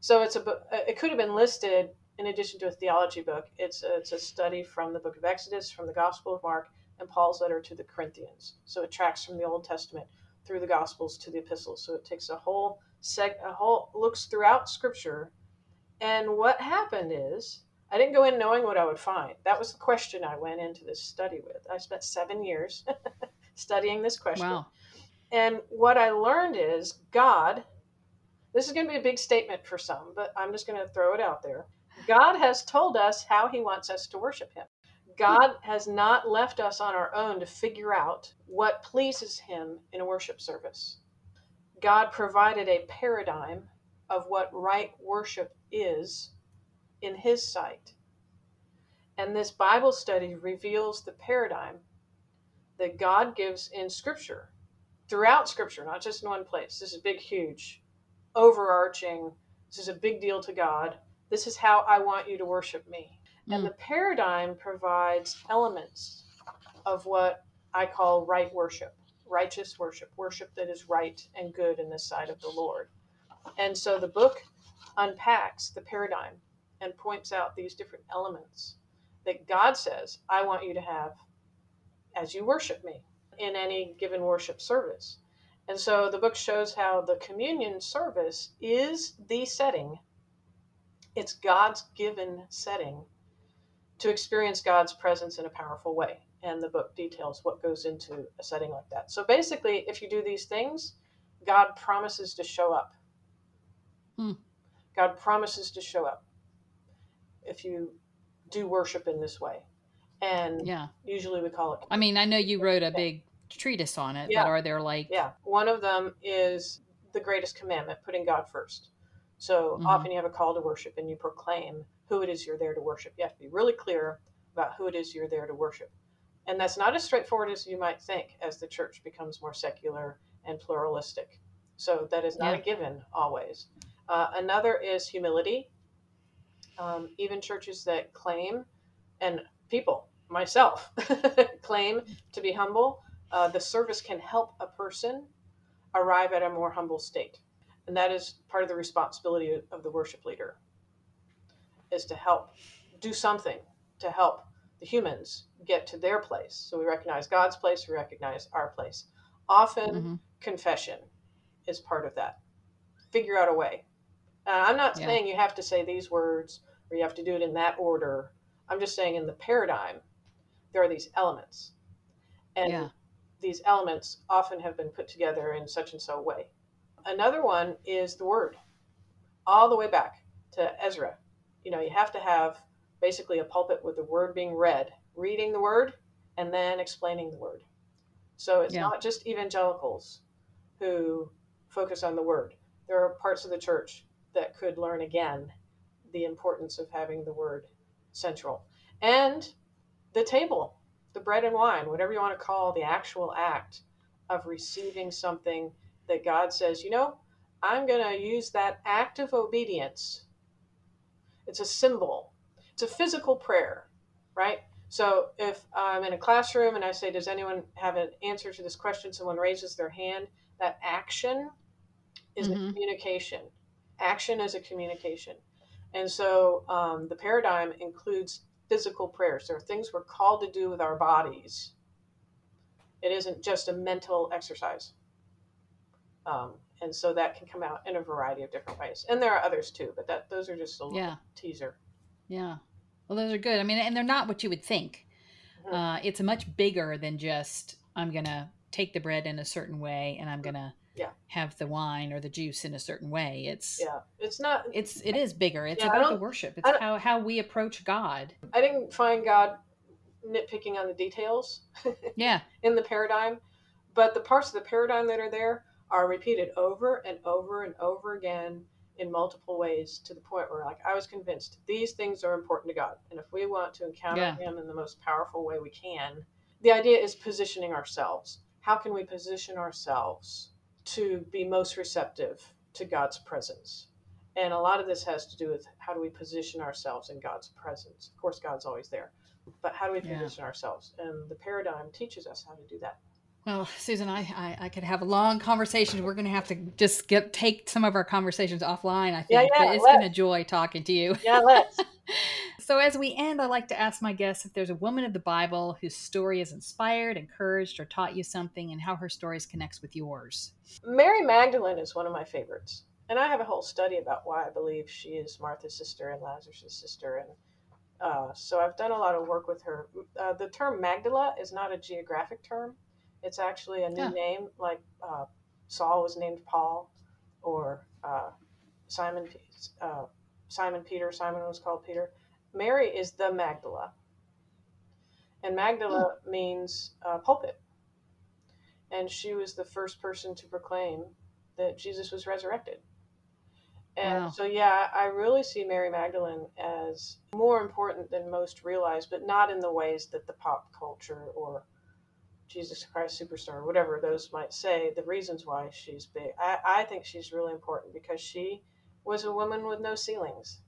So it's a book, uh, it could have been listed in addition to a theology book. It's a, it's a study from the book of Exodus, from the Gospel of Mark, and Paul's letter to the Corinthians. So it tracks from the Old Testament through the Gospels to the epistles. So it takes a whole seg, a whole looks throughout Scripture. And what happened is I didn't go in knowing what I would find. That was the question I went into this study with. I spent seven years studying this question. Wow. And what I learned is God, this is going to be a big statement for some, but I'm just going to throw it out there. God has told us how he wants us to worship him. God has not left us on our own to figure out what pleases him in a worship service. God provided a paradigm of what right worship is in His sight. And this Bible study reveals the paradigm that God gives in Scripture, throughout Scripture, not just in one place. This is big, huge, overarching. This is a big deal to God. This is how I want you to worship me. Mm. And the paradigm provides elements of what I call right worship, righteous worship, worship that is right and good in the sight of the Lord. And so the book unpacks the paradigm and points out these different elements that God says, I want you to have as you worship me in any given worship service. And so the book shows how the communion service is the setting, it's God's given setting to experience God's presence in a powerful way. And the book details what goes into a setting like that. So basically, if you do these things, God promises to show up. Hmm. God promises to show up if you do worship in this way. And yeah, usually we call it. I mean, I know you wrote a big treatise on it, yeah. but are there like. Yeah, one of them is the greatest commandment, putting God first. So mm-hmm. often you have a call to worship and you proclaim who it is you're there to worship. You have to be really clear about who it is you're there to worship. And that's not as straightforward as you might think as the church becomes more secular and pluralistic. So that is not yeah. a given always. Uh, another is humility um, even churches that claim, and people, myself, claim to be humble, uh, the service can help a person arrive at a more humble state. And that is part of the responsibility of the worship leader is to help do something to help the humans get to their place. So we recognize God's place, we recognize our place. Often mm-hmm. confession is part of that. Figure out a way. Uh, I'm not yeah. saying you have to say these words or you have to do it in that order. I'm just saying in the paradigm, there are these elements. And yeah. these elements often have been put together in such and so way. Another one is the word, all the way back to Ezra. You know, you have to have basically a pulpit with the word being read, reading the word, and then explaining the word. So it's yeah. not just evangelicals who focus on the word. There are parts of the church that could learn again the importance of having the word central. And the table, the bread and wine, whatever you want to call the actual act of receiving something that God says, you know, I'm going to use that act of obedience. It's a symbol, it's a physical prayer, right? So if I'm in a classroom and I say, Does anyone have an answer to this question? Someone raises their hand. That action is mm-hmm. a communication. Action is a communication. And so um, the paradigm includes physical prayers. There are things we're called to do with our bodies. It isn't just a mental exercise. Um, and so that can come out in a variety of different ways. And there are others too, but that those are just a yeah. teaser. Yeah. Well, those are good. I mean, and they're not what you would think. Mm-hmm. Uh, it's much bigger than just I'm going to take the bread in a certain way and I'm going to yeah. have the wine or the juice in a certain way. It's yeah. It's not it's it is bigger. It's yeah, about the worship. It's how how we approach god. I didn't find god nitpicking on the details yeah. in the paradigm but the parts of the paradigm that are there are repeated over and over and over again in multiple ways to the point where like i was convinced these things are important to god and if we want to encounter yeah. him in the most powerful way we can the idea is positioning ourselves. How can we position ourselves to be most receptive to God's presence? And a lot of this has to do with how do we position ourselves in God's presence. Of course, God's always there, but how do we position yeah. ourselves? And the paradigm teaches us how to do that. Well, Susan, I, I, I, could have a long conversation. We're going to have to just get take some of our conversations offline. I think, yeah, yeah, but it's been a joy talking to you. Yeah, let's. so as we end, I like to ask my guests if there's a woman of the Bible whose story has inspired, encouraged, or taught you something, and how her stories connects with yours. Mary Magdalene is one of my favorites, and I have a whole study about why I believe she is Martha's sister and Lazarus' sister, and uh, so I've done a lot of work with her. Uh, the term Magdala is not a geographic term it's actually a new yeah. name, like uh, Saul was named Paul, or uh, Simon uh, Simon Peter. Simon was called Peter. Mary is the Magdala, and Magdala hmm. means uh, pulpit, and she was the first person to proclaim that Jesus was resurrected. And wow. so, yeah, I really see Mary Magdalene as more important than most realize, but not in the ways that the pop culture or Jesus Christ Superstar, whatever those might say, the reasons why she's big. I, I think she's really important because she was a woman with no ceilings.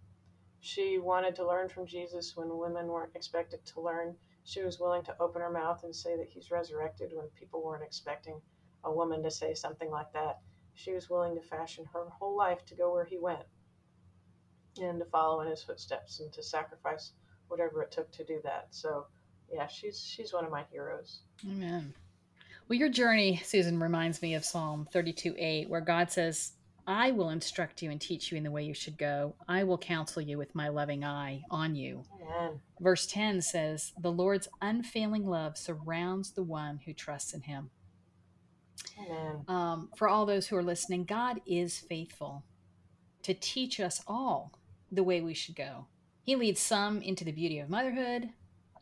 She wanted to learn from Jesus when women weren't expected to learn. She was willing to open her mouth and say that he's resurrected when people weren't expecting a woman to say something like that. She was willing to fashion her whole life to go where he went and to follow in his footsteps and to sacrifice whatever it took to do that. So yeah, she's she's one of my heroes. Amen. Well, your journey, Susan, reminds me of Psalm 32 8, where God says, I will instruct you and teach you in the way you should go. I will counsel you with my loving eye on you. Amen. Verse 10 says, The Lord's unfailing love surrounds the one who trusts in him. Um, for all those who are listening, God is faithful to teach us all the way we should go. He leads some into the beauty of motherhood,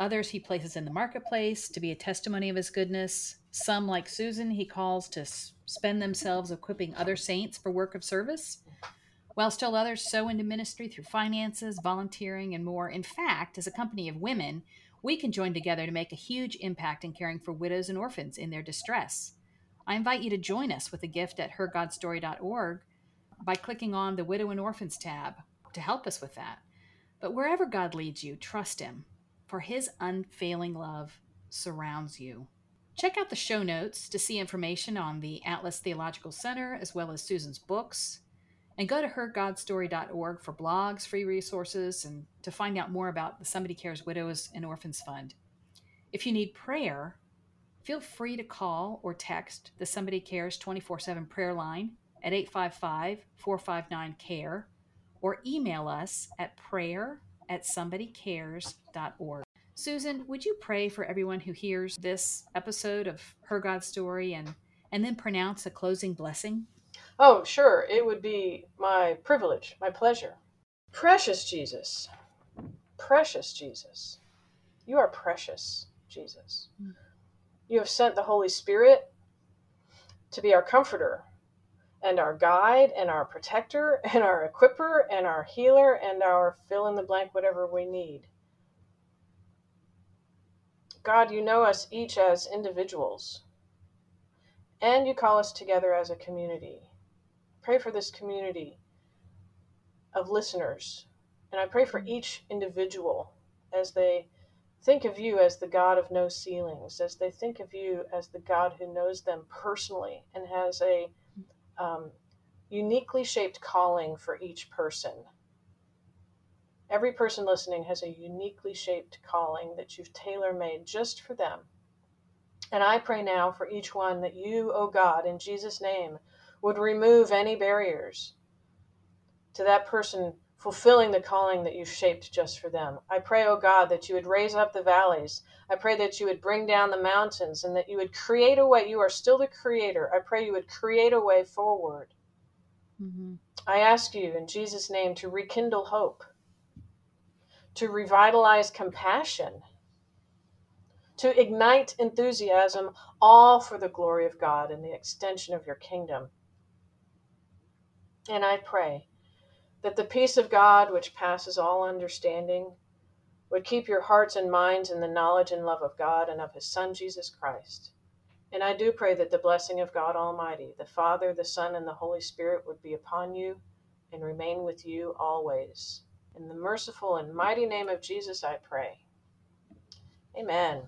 Others he places in the marketplace to be a testimony of his goodness. Some, like Susan, he calls to spend themselves equipping other saints for work of service, while still others sow into ministry through finances, volunteering, and more. In fact, as a company of women, we can join together to make a huge impact in caring for widows and orphans in their distress. I invite you to join us with a gift at hergodstory.org by clicking on the Widow and Orphans tab to help us with that. But wherever God leads you, trust Him for his unfailing love surrounds you. Check out the show notes to see information on the Atlas Theological Center as well as Susan's books. And go to hergodstory.org for blogs, free resources, and to find out more about the Somebody Cares Widows and Orphans Fund. If you need prayer, feel free to call or text the Somebody Cares 24 7 prayer line at 855 459 CARE or email us at prayer at somebodycares.org. Susan, would you pray for everyone who hears this episode of Her God Story and, and then pronounce a closing blessing? Oh, sure. It would be my privilege, my pleasure. Precious Jesus, precious Jesus, you are precious, Jesus. You have sent the Holy Spirit to be our comforter, and our guide and our protector and our equiper and our healer and our fill in the blank, whatever we need. God, you know us each as individuals, and you call us together as a community. Pray for this community of listeners, and I pray for each individual as they think of you as the God of no ceilings, as they think of you as the God who knows them personally and has a um, uniquely shaped calling for each person. Every person listening has a uniquely shaped calling that you've tailor made just for them. And I pray now for each one that you, O oh God, in Jesus' name, would remove any barriers to that person fulfilling the calling that you've shaped just for them. I pray, oh God, that you would raise up the valleys. I pray that you would bring down the mountains and that you would create a way. You are still the creator. I pray you would create a way forward. Mm-hmm. I ask you in Jesus' name to rekindle hope, to revitalize compassion, to ignite enthusiasm, all for the glory of God and the extension of your kingdom. And I pray that the peace of God, which passes all understanding, would keep your hearts and minds in the knowledge and love of God and of His Son, Jesus Christ. And I do pray that the blessing of God Almighty, the Father, the Son, and the Holy Spirit would be upon you and remain with you always. In the merciful and mighty name of Jesus, I pray. Amen.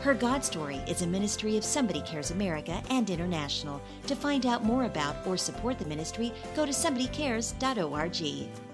Her God Story is a ministry of Somebody Cares America and International. To find out more about or support the ministry, go to somebodycares.org.